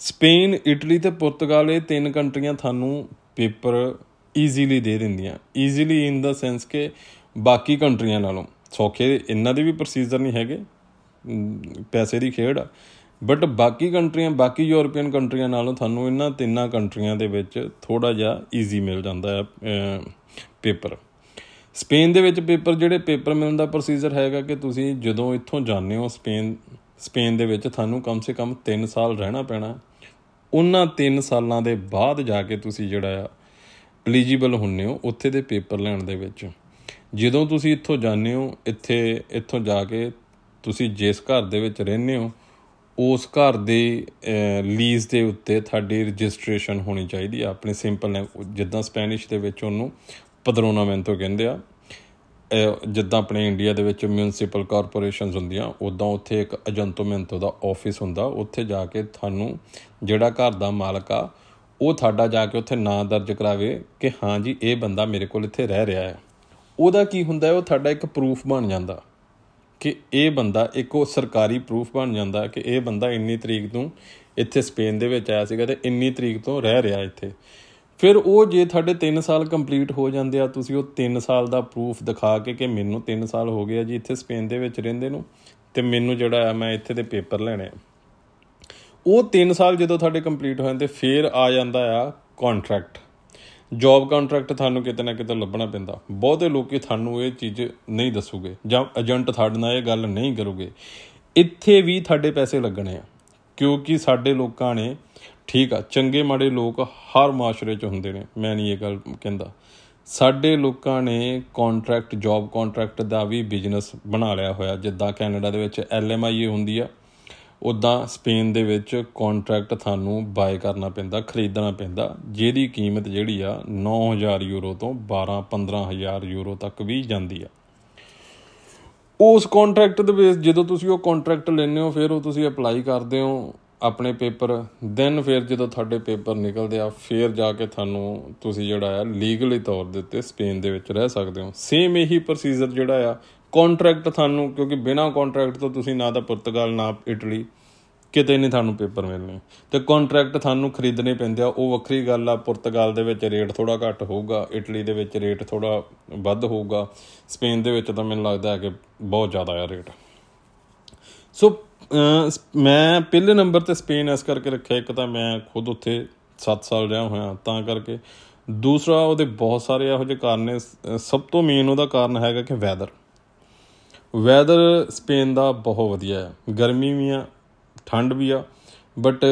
ਸਪੇਨ ਇਟਲੀ ਤੇ ਪੁਰਤਗਾਲ ਇਹ ਤਿੰਨ ਕੰਟਰੀਆਂ ਤੁਹਾਨੂੰ ਪੇਪਰ ਈਜ਼ੀਲੀ ਦੇ ਦਿੰਦੀਆਂ। ਈਜ਼ੀਲੀ ਇਨ ਦਾ ਸੈਂਸ ਕਿ ਬਾਕੀ ਕੰਟਰੀਆਂ ਨਾਲੋਂ। ਸੌਖੇ ਇਹਨਾਂ ਦੇ ਵੀ ਪ੍ਰੋਸੀਜਰ ਨਹੀਂ ਹੈਗੇ ਪੈਸੇ ਦੀ ਖੇਡ ਆ। ਬਟ ਬਾਕੀ ਕੰਟਰੀਆਂ ਬਾਕੀ ਯੂਰੋਪੀਅਨ ਕੰਟਰੀਆਂ ਨਾਲੋਂ ਤੁਹਾਨੂੰ ਇਹਨਾਂ ਤਿੰਨਾਂ ਕੰਟਰੀਆਂ ਦੇ ਵਿੱਚ ਥੋੜਾ ਜਿਹਾ ਈਜ਼ੀ ਮਿਲ ਜਾਂਦਾ ਹੈ ਪੇਪਰ ਸਪੇਨ ਦੇ ਵਿੱਚ ਪੇਪਰ ਜਿਹੜੇ ਪੇਪਰ ਮਿਲਣ ਦਾ ਪ੍ਰੋਸੀਜਰ ਹੈਗਾ ਕਿ ਤੁਸੀਂ ਜਦੋਂ ਇੱਥੋਂ ਜਾਂਦੇ ਹੋ ਸਪੇਨ ਸਪੇਨ ਦੇ ਵਿੱਚ ਤੁਹਾਨੂੰ ਕਮ ਸੇ ਕਮ 3 ਸਾਲ ਰਹਿਣਾ ਪੈਣਾ। ਉਹਨਾਂ 3 ਸਾਲਾਂ ਦੇ ਬਾਅਦ ਜਾ ਕੇ ਤੁਸੀਂ ਜਿਹੜਾ ਆ ਐਲੀਜੀਬਲ ਹੁੰਨੇ ਹੋ ਉੱਥੇ ਦੇ ਪੇਪਰ ਲੈਣ ਦੇ ਵਿੱਚ। ਜਦੋਂ ਤੁਸੀਂ ਇੱਥੋਂ ਜਾਂਦੇ ਹੋ, ਇੱਥੇ, ਇੱਥੋਂ ਜਾ ਕੇ ਤੁਸੀਂ ਜਿਸ ਘਰ ਦੇ ਵਿੱਚ ਰਹਿੰਦੇ ਹੋ, ਉਸ ਘਰ ਦੇ ਲੀਜ਼ ਦੇ ਉੱਤੇ ਤੁਹਾਡੀ ਰਜਿਸਟ੍ਰੇਸ਼ਨ ਹੋਣੀ ਚਾਹੀਦੀ ਆ। ਆਪਣੇ ਸਿੰਪਲ ਜਿੱਦਾਂ ਸਪੈਨਿਸ਼ ਦੇ ਵਿੱਚ ਉਹਨੂੰ ਪਦਰੋਨਾਮੈਂਟੋ ਕਹਿੰਦੇ ਆ। ਜਿੱਦਾਂ ਆਪਣੇ ਇੰਡੀਆ ਦੇ ਵਿੱਚ ਮਿਊਨਿਸਪਲ ਕਾਰਪੋਰੇਸ਼ਨਸ ਹੁੰਦੀਆਂ ਉਦਾਂ ਉੱਥੇ ਇੱਕ ਏਜੰਟੋਮੈਂਟੋ ਦਾ ਆਫਿਸ ਹੁੰਦਾ। ਉੱਥੇ ਜਾ ਕੇ ਤੁਹਾਨੂੰ ਜਿਹੜਾ ਘਰ ਦਾ ਮਾਲਕ ਆ, ਉਹ ਤੁਹਾਡਾ ਜਾ ਕੇ ਉੱਥੇ ਨਾਂ ਦਰਜ ਕਰਾਵੇ ਕਿ ਹਾਂ ਜੀ, ਇਹ ਬੰਦਾ ਮੇਰੇ ਕੋਲ ਇੱਥੇ ਰਹਿ ਰਿਹਾ ਹੈ। ਉਹਦਾ ਕੀ ਹੁੰਦਾ ਉਹ ਤੁਹਾਡਾ ਇੱਕ ਪ੍ਰੂਫ ਬਣ ਜਾਂਦਾ ਕਿ ਇਹ ਬੰਦਾ ਇੱਕ ਉਹ ਸਰਕਾਰੀ ਪ੍ਰੂਫ ਬਣ ਜਾਂਦਾ ਕਿ ਇਹ ਬੰਦਾ ਇੰਨੀ ਤਰੀਕ ਤੋਂ ਇੱਥੇ ਸਪੇਨ ਦੇ ਵਿੱਚ ਆਇਆ ਸੀਗਾ ਤੇ ਇੰਨੀ ਤਰੀਕ ਤੋਂ ਰਹਿ ਰਿਹਾ ਇੱਥੇ। ਫਿਰ ਉਹ ਜੇ ਤੁਹਾਡੇ 3 ਸਾਲ ਕੰਪਲੀਟ ਹੋ ਜਾਂਦੇ ਆ, ਤੁਸੀਂ ਉਹ 3 ਸਾਲ ਦਾ ਪ੍ਰੂਫ ਦਿਖਾ ਕੇ ਕਿ ਮੈਨੂੰ 3 ਸਾਲ ਹੋ ਗਏ ਆ ਜੀ ਇੱਥੇ ਸਪੇਨ ਦੇ ਵਿੱਚ ਰਹਿੰਦੇ ਨੂੰ ਤੇ ਮੈਨੂੰ ਜਿਹੜਾ ਆ ਮੈਂ ਇੱਥੇ ਦੇ ਪੇਪਰ ਲੈਣੇ ਆ। ਉਹ 3 ਸਾਲ ਜਦੋਂ ਤੁਹਾਡੇ ਕੰਪਲੀਟ ਹੋ ਜਾਂਦੇ, ਫਿਰ ਆ ਜਾਂਦਾ ਆ ਕੰਟਰੈਕਟ ਜੌਬ ਕੰਟਰੈਕਟ ਤੁਹਾਨੂੰ ਕਿਤੇ ਨਾ ਕਿਤੇ ਲੱਭਣਾ ਪੈਂਦਾ। ਬਹੁਤੇ ਲੋਕੀ ਤੁਹਾਨੂੰ ਇਹ ਚੀਜ਼ ਨਹੀਂ ਦੱਸੂਗੇ ਜਾਂ ਏਜੰਟ ਤੁਹਾਡੇ ਨਾਲ ਇਹ ਗੱਲ ਨਹੀਂ ਕਰੂਗੇ। ਇੱਥੇ ਵੀ ਤੁਹਾਡੇ ਪੈਸੇ ਲੱਗਣੇ ਆ, ਕਿਉਂਕਿ ਸਾਡੇ ਲੋਕਾਂ ਨੇ, ਠੀਕ ਆ, ਚੰਗੇ ਮਾੜੇ ਲੋਕ ਹਰ ਮਾਸ਼ਰੇ 'ਚ ਹੁੰਦੇ ਨੇ, ਮੈਂ ਨਹੀਂ ਇਹ ਗੱਲ ਕਹਿੰਦਾ। ਸਾਡੇ ਲੋਕਾਂ ਨੇ ਕੰਟਰੈਕਟ ਜੌਬ ਕੰਟਰੈਕਟ ਦਾ ਵੀ ਬਿਜ਼ਨਸ ਬਣਾ ਲਿਆ ਹੋਇਆ, ਜਿੱਦਾਂ ਕੈਨੇਡਾ ਦੇ ਵਿੱਚ ਐਲਐਮਆਈਏ ਹੁੰਦੀ ਆ। ਉਦਾਂ ਸਪੇਨ ਦੇ ਵਿੱਚ ਕੰਟਰੈਕਟ ਤੁਹਾਨੂੰ ਬਾਏ ਕਰਨਾ ਪੈਂਦਾ, ਖਰੀਦਣਾ ਪੈਂਦਾ। ਜਿਹਦੀ ਕੀਮਤ ਜਿਹੜੀ ਆ 9000 ਯੂਰੋ ਤੋਂ 12 15000 ਯੂਰੋ ਤੱਕ ਵੀ ਜਾਂਦੀ ਆ। ਉਸ ਕੰਟਰੈਕਟ ਦੇ ਬੇਸ ਜਦੋਂ ਤੁਸੀਂ ਉਹ ਕੰਟਰੈਕਟ ਲੈਂਦੇ ਹੋ, ਫਿਰ ਉਹ ਤੁਸੀਂ ਅਪਲਾਈ ਕਰਦੇ ਹੋ ਆਪਣੇ ਪੇਪਰ। ਦੈਨ ਫਿਰ ਜਦੋਂ ਤੁਹਾਡੇ ਪੇਪਰ ਨਿਕਲਦੇ ਆ, ਫਿਰ ਜਾ ਕੇ ਤੁਹਾਨੂੰ ਤੁਸੀਂ ਜਿਹੜਾ ਆ ਲੀਗਲੀ ਤੌਰ ਦੇ ਉੱਤੇ ਸਪੇਨ ਦੇ ਵਿੱਚ ਰਹਿ ਸਕਦੇ ਹੋ। ਸੇਮ ਇਹੀ ਪ੍ਰੋਸੀਜਰ ਜਿਹੜਾ ਆ ਕੰਟਰੈਕਟ ਤੁਹਾਨੂੰ, ਕਿਉਂਕਿ ਬਿਨਾ ਕੰਟਰੈਕਟ ਤੋਂ ਤੁਸੀਂ ਨਾ ਤਾਂ ਪੁਰਤਗਾਲ, ਨਾ ਇਟਲੀ, ਕਿਤੇ ਨਹੀਂ ਤੁਹਾਨੂੰ ਪੇਪਰ ਮਿਲਣੇ। ਤੇ ਕੰਟਰੈਕਟ ਤੁਹਾਨੂੰ ਖਰੀਦਣੇ ਪੈਂਦੇ ਆ। ਉਹ ਵੱਖਰੀ ਗੱਲ ਆ, ਪੁਰਤਗਾਲ ਦੇ ਵਿੱਚ ਰੇਟ ਥੋੜਾ ਘੱਟ ਹੋਊਗਾ, ਇਟਲੀ ਦੇ ਵਿੱਚ ਰੇਟ ਥੋੜਾ ਵੱਧ ਹੋਊਗਾ, ਸਪੇਨ ਦੇ ਵਿੱਚ ਤਾਂ ਮੈਨੂੰ ਲੱਗਦਾ ਹੈ ਕਿ ਬਹੁਤ ਜ਼ਿਆਦਾ ਆ ਰੇਟ ਸੋ, ਮੈਂ ਪਹਿਲੇ ਨੰਬਰ ਤੇ ਸਪੇਨ ਇਸ ਕਰਕੇ ਰੱਖਿਆ, ਇੱਕ ਤਾਂ ਮੈਂ ਖੁਦ ਉੱਥੇ 7 ਸਾਲ ਰਿਹਾ ਹੋਇਆ, ਤਾਂ ਕਰਕੇ। ਦੂਸਰਾ, ਉਹਦੇ ਬਹੁਤ ਸਾਰੇ ਇਹੋ ਜਿਹੇ ਕਾਰਨ ਨੇ। ਸਭ ਤੋਂ ਮੇਨ ਉਹਦਾ ਕਾਰਨ ਹੈਗਾ ਕਿ ਵੈਦਰ ਵੈਦਰ ਸਪੇਨ ਦਾ ਬਹੁਤ ਵਧੀਆ ਹੈ। ਗਰਮੀ ਵੀ ਆ, ਠੰਡ ਵੀ ਆ ਬਟ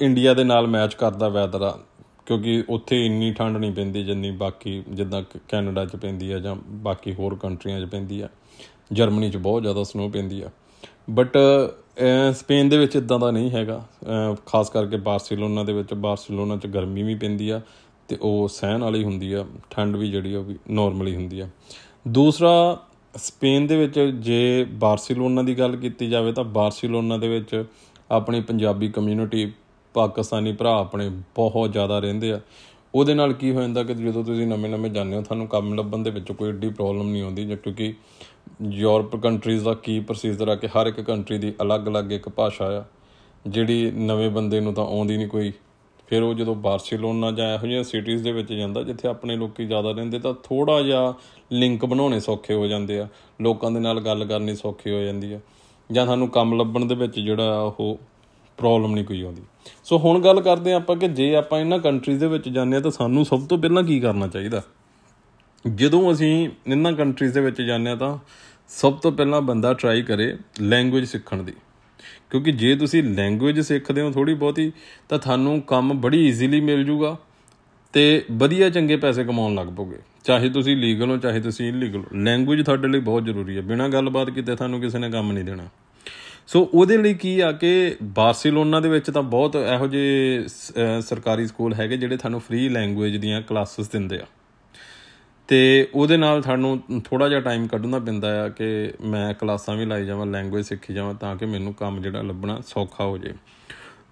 ਇੰਡੀਆ ਦੇ ਨਾਲ ਮੈਚ ਕਰਦਾ ਵੈਦਰ ਆ, ਕਿਉਂਕਿ ਉੱਥੇ ਇੰਨੀ ਠੰਡ ਨਹੀਂ ਪੈਂਦੀ ਜਿੰਨੀ ਬਾਕੀ ਜਿੱਦਾਂ ਕੈਨੇਡਾ 'ਚ ਪੈਂਦੀ ਆ ਜਾਂ ਬਾਕੀ ਹੋਰ ਕੰਟਰੀਆਂ 'ਚ ਪੈਂਦੀ ਆ। ਜਰਮਨੀ 'ਚ ਬਹੁਤ ਜ਼ਿਆਦਾ ਸਨੋ ਪੈਂਦੀ ਆ। ਬਟ ਸਪੇਨ ਦੇ ਵਿੱਚ ਇਦਾਂ ਦਾ ਨਹੀਂ ਹੈਗਾ। ਖਾਸ ਕਰਕੇ ਬਾਰਸੀਲੋਨਾ ਦੇ ਵਿੱਚ ਬਾਰਸੀਲੋਨਾ 'ਚ ਗਰਮੀ ਵੀ ਪੈਂਦੀ ਆ ਤੇ ਉਹ ਸਹਿਣ ਵਾਲੀ ਹੁੰਦੀ ਆ, ਠੰਡ ਵੀ ਜਿਹੜੀ ਉਹ ਵੀ ਨਾਰਮਲੀ ਹੁੰਦੀ ਆ। ਦੂਸਰਾ ਸਪੇਨ ਦੇ ਵਿੱਚ ਜੇ ਬਾਰਸੀਲੋਨਾ ਦੀ ਗੱਲ ਕੀਤੀ ਜਾਵੇ ਤਾਂ ਬਾਰਸੀਲੋਨਾ ਦੇ ਵਿੱਚ ਆਪਣੀ ਪੰਜਾਬੀ ਕਮਿਊਨਿਟੀ ਪਾਕਿਸਤਾਨੀ ਭਰਾ ਆਪਣੇ ਬਹੁਤ ਜ਼ਿਆਦਾ ਰਹਿੰਦੇ ਆ। ਉਹਦੇ ਨਾਲ ਕੀ ਹੋ ਜਾਂਦਾ ਕਿ ਜਦੋਂ ਤੁਸੀਂ ਨਵੇਂ-ਨਵੇਂ ਜਾਂਦੇ ਹੋ, ਤੁਹਾਨੂੰ ਕੰਮ ਲੱਭਣ ਦੇ ਵਿੱਚ ਕੋਈ ਏਡੀ ਪ੍ਰੋਬਲਮ ਨਹੀਂ ਆਉਂਦੀ ਕਿਉਂਕਿ ਯੂਰਪ ਕੰਟਰੀਜ਼ ਦਾ ਕੀ ਪ੍ਰੋਸੀਜਰ ਆ ਕਿ ਹਰ ਇੱਕ ਕੰਟਰੀ ਦੀ ਅਲੱਗ-ਅਲੱਗ ਇੱਕ ਭਾਸ਼ਾ ਆ। ਜਿਹੜੀ ਨਵੇਂ ਬੰਦੇ ਨੂੰ ਤਾਂ ਆਉਂਦੀ ਨਹੀਂ ਕੋਈ। ਫਿਰ ਉਹ ਜਦੋਂ ਬਾਰਸੀਲੋਨਾ ਜਾਂ ਇਹੋ ਜਿਹੀਆਂ ਸਿਟੀਜ਼ ਦੇ ਵਿੱਚ ਜਾਂਦਾ, ਜਿੱਥੇ ਆਪਣੇ ਲੋਕੀ ਜ਼ਿਆਦਾ ਰਹਿੰਦੇ, ਤਾਂ ਥੋੜਾ ਜਿਹਾ ਲਿੰਕ ਬਣਾਉਣੇ ਸੌਖੇ ਹੋ ਜਾਂਦੇ ਆ। ਲੋਕਾਂ ਦੇ ਨਾਲ ਗੱਲ ਕਰਨੀ ਸੌਖੀ ਹੋ ਜਾਂਦੀ ਆ। ਜਾਂ ਤੁਹਾਨੂੰ ਕੰਮ ਲੱਭਣ ਦੇ ਵਿੱਚ ਜਿਹੜਾ ਉਹ ਪ੍ਰੋਬਲਮ ਨਹੀਂ ਕੋਈ ਆਉਂਦੀ। ਸੋ ਹੁਣ ਗੱਲ ਕਰਦੇ ਆਪਾਂ ਕਿ ਜੇ ਆਪਾਂ ਇਹਨਾਂ ਕੰਟਰੀਜ਼ ਦੇ ਵਿੱਚ ਜਾਂਦੇ ਆ ਤਾਂ ਸਾਨੂੰ ਸਭ ਤੋਂ ਪਹਿਲਾਂ ਕੀ ਕਰਨਾ ਚਾਹੀਦਾ? ਜਦੋਂ ਅਸੀਂ ਇਹਨਾਂ ਕੰਟਰੀਜ਼ ਦੇ ਵਿੱਚ ਜਾਂਦੇ ਆ ਤਾਂ ਸਭ ਤੋਂ ਪਹਿਲਾਂ ਬੰਦਾ ਟਰਾਈ ਕਰੇ ਲੈਂਗੁਏਜ ਸਿੱਖਣ ਦੀ। ਕਿਉਂਕਿ ਜੇ ਤੁਸੀਂ ਲੈਂਗੁਏਜ ਸਿੱਖਦੇ ਹੋ ਥੋੜੀ ਬਹੁਤੀ, ਤਾਂ ਤੁਹਾਨੂੰ ਕੰਮ ਬੜੀ ਈਜ਼ੀਲੀ ਮਿਲ ਜੂਗਾ ਤੇ ਵਧੀਆ ਚੰਗੇ ਪੈਸੇ ਕਮਾਉਣ ਲੱਗ ਪੋਗੇ। ਚਾਹੇ ਤੁਸੀਂ ਲੀਗਲ ਹੋ, ਚਾਹੇ ਤੁਸੀਂ ਇਲੀਗਲ ਹੋ। ਲੈਂਗੁਏਜ ਤੁਹਾਡੇ ਲਈ ਬਹੁਤ ਜ਼ਰੂਰੀ ਹੈ। ਬਿਨਾਂ ਗੱਲਬਾਤ ਕੀਤੇ ਤੁਹਾਨੂੰ ਕਿਸੇ ਨੇ ਕੰਮ ਨਹੀਂ ਦੇਣਾ। ਸੋ ਉਹਦੇ ਲਈ ਕੀ ਆ ਕਿ ਬਾਰਸੀਲੋਨਾ ਦੇ ਵਿੱਚ ਤਾਂ ਬਹੁਤ ਇਹੋ ਜਿਹੇ ਸਰਕਾਰੀ ਸਕੂਲ ਹੈਗੇ ਜਿਹੜੇ ਤੁਹਾਨੂੰ ਫ੍ਰੀ ਲੈਂਗੁਏਜ ਦੀਆਂ ਕਲਾਸਿਸ ਦਿੰਦੇ ਆ। ਤੇ ਉਹਦੇ ਨਾਲ ਤੁਹਾਨੂੰ ਥੋੜਾ ਜਿਹਾ ਟਾਈਮ ਕੱਢਣਾ ਪੈਂਦਾ ਆ ਕਿ ਮੈਂ ਕਲਾਸਾਂ ਵੀ ਲਾਈ ਜਾਵਾਂ ਲੈਂਗੁਏਜ ਸਿੱਖੀ ਜਾਵਾਂ ਤਾਂ ਕਿ ਮੈਨੂੰ ਕੰਮ ਜਿਹੜਾ ਲੱਭਣਾ ਸੌਖਾ ਹੋ ਜੇ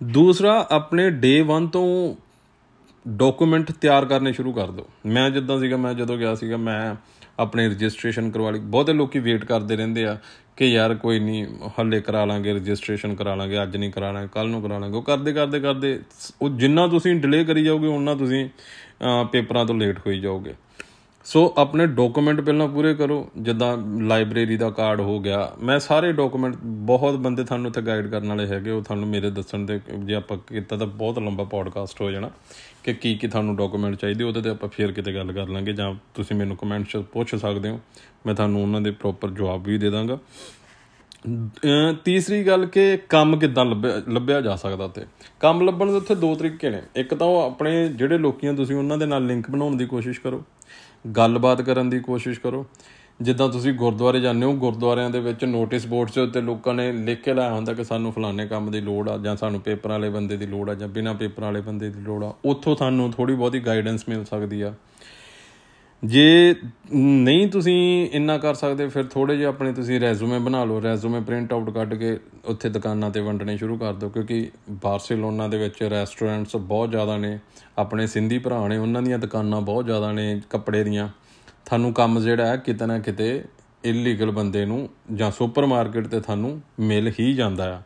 ਦੂਸਰਾ, ਆਪਣੇ ਡੇ 1 ਤੋਂ ਡਾਕੂਮੈਂਟ ਤਿਆਰ ਕਰਨੇ ਸ਼ੁਰੂ ਕਰ ਦਿਓ। ਮੈਂ ਜਿੱਦਾਂ ਸੀਗਾ, ਮੈਂ ਜਦੋਂ ਗਿਆ ਸੀਗਾ, ਮੈਂ ਆਪਣੇ ਰਜਿਸਟ੍ਰੇਸ਼ਨ ਕਰਵਾ ਲਈ। ਬਹੁਤੇ ਲੋਕੀ ਵੇਟ ਕਰਦੇ ਰਹਿੰਦੇ ਆ ਕਿ ਯਾਰ ਕੋਈ ਨਹੀਂ ਹੱਲੇ ਕਰਾ ਲਾਂਗੇ ਰਜਿਸਟ੍ਰੇਸ਼ਨ ਕਰਾ ਲਾਂਗੇ, ਅੱਜ ਨਹੀਂ ਕਰਾ ਲਾਂਗੇ ਕੱਲ ਨੂੰ ਕਰਾ ਲਾਂਗੇ। ਉਹ ਕਰਦੇ ਕਰਦੇ ਕਰਦੇ, ਉਹ ਜਿੰਨਾ ਤੁਸੀਂ ਡਿਲੇ ਕਰੀ ਜਾਓਗੇ ਉਹਨਾਂ ਤੁਸੀਂ ਪੇਪਰਾਂ ਤੋਂ ਲੇਟ ਹੋਈ ਜਾਓਗੇ। ਸੋ ਆਪਣੇ ਡਾਕੂਮੈਂਟ ਪਹਿਲਾਂ ਪੂਰੇ ਕਰੋ, ਜਿੱਦਾਂ ਲਾਇਬ੍ਰੇਰੀ ਦਾ ਕਾਰਡ ਹੋ ਗਿਆ। ਮੈਂ ਸਾਰੇ ਡਾਕੂਮੈਂਟ ਬਹੁਤ ਬੰਦੇ ਤੁਹਾਨੂੰ ਉੱਥੇ ਗਾਈਡ ਕਰਨ ਵਾਲੇ ਹੈਗੇ, ਉਹ ਤੁਹਾਨੂੰ ਮੇਰੇ ਦੱਸਣ ਦੇ, ਜੇ ਆਪਾਂ ਕੀਤਾ ਤਾਂ ਬਹੁਤ ਲੰਬਾ ਪੋਡਕਾਸਟ ਹੋ ਜਾਣਾ, ਕਿ ਕੀ ਕੀ ਤੁਹਾਨੂੰ ਡਾਕੂਮੈਂਟ ਚਾਹੀਦੇ, ਉਹਦੇ ਤੇ ਆਪਾਂ ਫੇਰ ਕਿਤੇ ਗੱਲ ਕਰ ਲਾਂਗੇ, ਜਾਂ ਤੁਸੀਂ ਮੈਨੂੰ ਕਮੈਂਟ 'ਚ ਪੁੱਛ ਸਕਦੇ ਹੋ। ਮੈਂ ਤੁਹਾਨੂੰ ਉਹਨਾਂ ਦੇ ਪ੍ਰੋਪਰ ਜਵਾਬ ਵੀ ਦੇ ਦਾਂਗਾ। ਤੀਸਰੀ ਗੱਲ ਕਿ ਕੰਮ ਕਿੱਦਾਂ ਲੱਭਿਆ ਲੱਭਿਆ ਜਾ ਸਕਦਾ ਤੇ ਕੰਮ ਲੱਭਣ ਦੇ ਉੱਥੇ ਦੋ ਤਰੀਕੇ ਨੇ। ਇੱਕ ਤਾਂ ਉਹ ਆਪਣੇ ਜਿਹੜੇ ਲੋਕੀਆਂ, ਤੁਸੀਂ ਉਹਨਾਂ ਦੇ ਨਾਲ ਲਿੰਕ ਬਣਾਉਣ ਦੀ ਕੋਸ਼ਿਸ਼ ਕਰੋ। ਗੱਲਬਾਤ ਕਰਨ ਦੀ ਕੋਸ਼ਿਸ਼ ਕਰੋ। ਜਿੱਦਾਂ ਤੁਸੀਂ ਗੁਰਦੁਆਰੇ ਜਾਂਦੇ ਹੋ, ਗੁਰਦੁਆਰਿਆਂ ਦੇ ਵਿੱਚ ਨੋਟਿਸ ਬੋਰਡਸ ਦੇ ਉੱਤੇ ਲੋਕਾਂ ਨੇ ਲਿਖ ਕੇ ਲਾਇਆ ਹੁੰਦਾ ਕਿ ਸਾਨੂੰ ਫਲਾਣੇ ਕੰਮ ਦੀ ਲੋੜ ਆ ਜਾਂ ਸਾਨੂੰ ਪੇਪਰਾਂ ਵਾਲੇ ਬੰਦੇ ਦੀ ਲੋੜ ਆ ਜਾਂ ਬਿਨਾਂ ਪੇਪਰਾਂ ਵਾਲੇ ਬੰਦੇ ਦੀ ਲੋੜ ਆ। ਉੱਥੋਂ ਤੁਹਾਨੂੰ ਥੋੜੀ ਬਹੁਤੀ ਗਾਈਡੈਂਸ ਮਿਲ ਸਕਦੀ ਆ। ਜੇ ਨਹੀਂ ਤੁਸੀਂ ਇੰਨਾ ਕਰ ਸਕਦੇ, ਫਿਰ ਥੋੜੇ ਜਿਹਾ ਆਪਣੇ ਤੁਸੀਂ ਰੈਜ਼ੂਮੇ ਬਣਾ ਲਓ। ਰੈਜ਼ੂਮੇ ਪ੍ਰਿੰਟ ਆਊਟ ਕੱਢ ਕੇ ਉੱਥੇ ਦੁਕਾਨਾਂ ਤੇ ਵੰਡਣੇ ਸ਼ੁਰੂ ਕਰ ਦਿਓ, ਕਿਉਂਕਿ ਬਾਰਸੀਲੋਨਾ ਦੇ ਵਿੱਚ ਰੈਸਟੋਰੈਂਟਸ ਬਹੁਤ ਜ਼ਿਆਦਾ ਨੇ। ਆਪਣੇ ਸਿੰਧੀ ਭਰਾ ਨੇ, ਉਹਨਾਂ ਦੀਆਂ ਦੁਕਾਨਾਂ ਬਹੁਤ ਜ਼ਿਆਦਾ ਨੇ ਕੱਪੜੇ ਦੀਆਂ। ਤੁਹਾਨੂੰ ਕੰਮ ਜਿਹੜਾ ਹੈ, ਕਿਤੇ ਨਾ ਕਿਤੇ ਇਲੀਗਲ ਬੰਦੇ ਨੂੰ ਜਾਂ ਸੁਪਰਮਾਰਕਟ ਤੇ ਤੁਹਾਨੂੰ ਮਿਲ ਹੀ ਜਾਂਦਾ ਆ।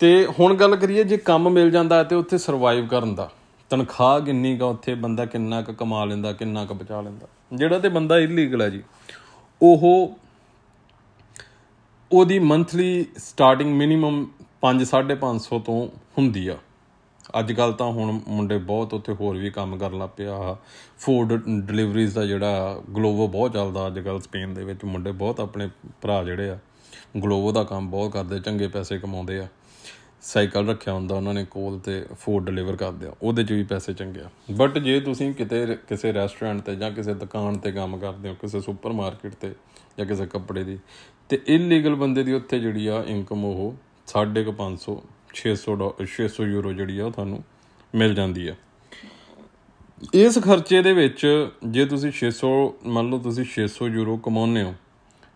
ਤੇ ਹੁਣ ਗੱਲ ਕਰੀਏ, ਜੇ ਕੰਮ ਮਿਲ ਜਾਂਦਾ ਤੇ ਉੱਥੇ ਸਰਵਾਈਵ ਕਰਨ ਦਾ। ਤਨਖਾਹ ਕਿੰਨੀ ਕਾ ਉੱਥੇ, ਬੰਦਾ ਕਿੰਨਾ ਕੁ ਕਮਾ ਲੈਂਦਾ, ਕਿੰਨਾ ਕੁ ਬਚਾ ਲੈਂਦਾ। ਜਿਹੜਾ ਤੇ ਬੰਦਾ ਇਲੀਗਲ ਹੈ ਜੀ, ਉਹ ਉਹਦੀ ਮੰਥਲੀ ਸਟਾਰਟਿੰਗ ਮਿਨੀਮਮ 5 550 ਤੋਂ ਹੁੰਦੀ ਆ। ਅੱਜ ਕੱਲ ਤਾਂ ਹੁਣ ਮੁੰਡੇ ਬਹੁਤ ਉੱਥੇ ਹੋਰ ਵੀ ਕੰਮ ਕਰਨ ਲੱਗ ਪਿਆ ਫੂਡ ਡਿਲੀਵਰੀਜ਼ ਦਾ ਜਿਹੜਾ ਗਲੋਬੋ ਬਹੁਤ ਚੱਲਦਾ ਅੱਜ ਕੱਲ ਸਪੇਨ ਦੇ ਵਿੱਚ। ਮੁੰਡੇ ਬਹੁਤ ਆਪਣੇ ਭਰਾ ਜਿਹੜੇ ਆ ਗਲੋਬੋ ਦਾ ਕੰਮ ਬਹੁਤ ਕਰਦੇ, ਚੰਗੇ ਪੈਸੇ ਕਮਾਉਂਦੇ ਆ। ਸਾਈਕਲ ਰੱਖਿਆ ਹੁੰਦਾ ਉਹਨਾਂ ਨੇ ਕੋਲ ਤੇ ਫੂਡ ਡਿਲੀਵਰ ਕਰਦੇ ਆ, ਉਹਦੇ 'ਚ ਵੀ ਪੈਸੇ ਚੰਗੇ ਆ। ਬਟ ਜੇ ਤੁਸੀਂ ਕਿਤੇ ਕਿਸੇ ਰੈਸਟੋਰੈਂਟ ਤੇ ਜਾਂ ਕਿਸੇ ਦੁਕਾਨ ਤੇ ਕੰਮ ਕਰਦੇ ਹੋ, ਕਿਸੇ ਸੁਪਰਮਾਰਕਟ ਤੇ ਜਾਂ ਕਿਸੇ ਕੱਪੜੇ ਦੀ, ਤੇ ਇਲੀਗਲ ਬੰਦੇ ਦੀ ਉੱਥੇ ਜਿਹੜੀ ਆ ਇਨਕਮ ਉਹ 550 600 600 ਯੂਰੋ ਜਿਹੜੀ ਆ ਉਹ ਤੁਹਾਨੂੰ ਮਿਲ ਜਾਂਦੀ ਆ। ਇਸ ਖਰਚੇ ਦੇ ਵਿੱਚ ਜੇ ਤੁਸੀਂ 600 ਮੰਨ ਲਓ ਤੁਸੀਂ 600 ਯੂਰੋ ਕਮਾਉਂਦੇ ਹੋ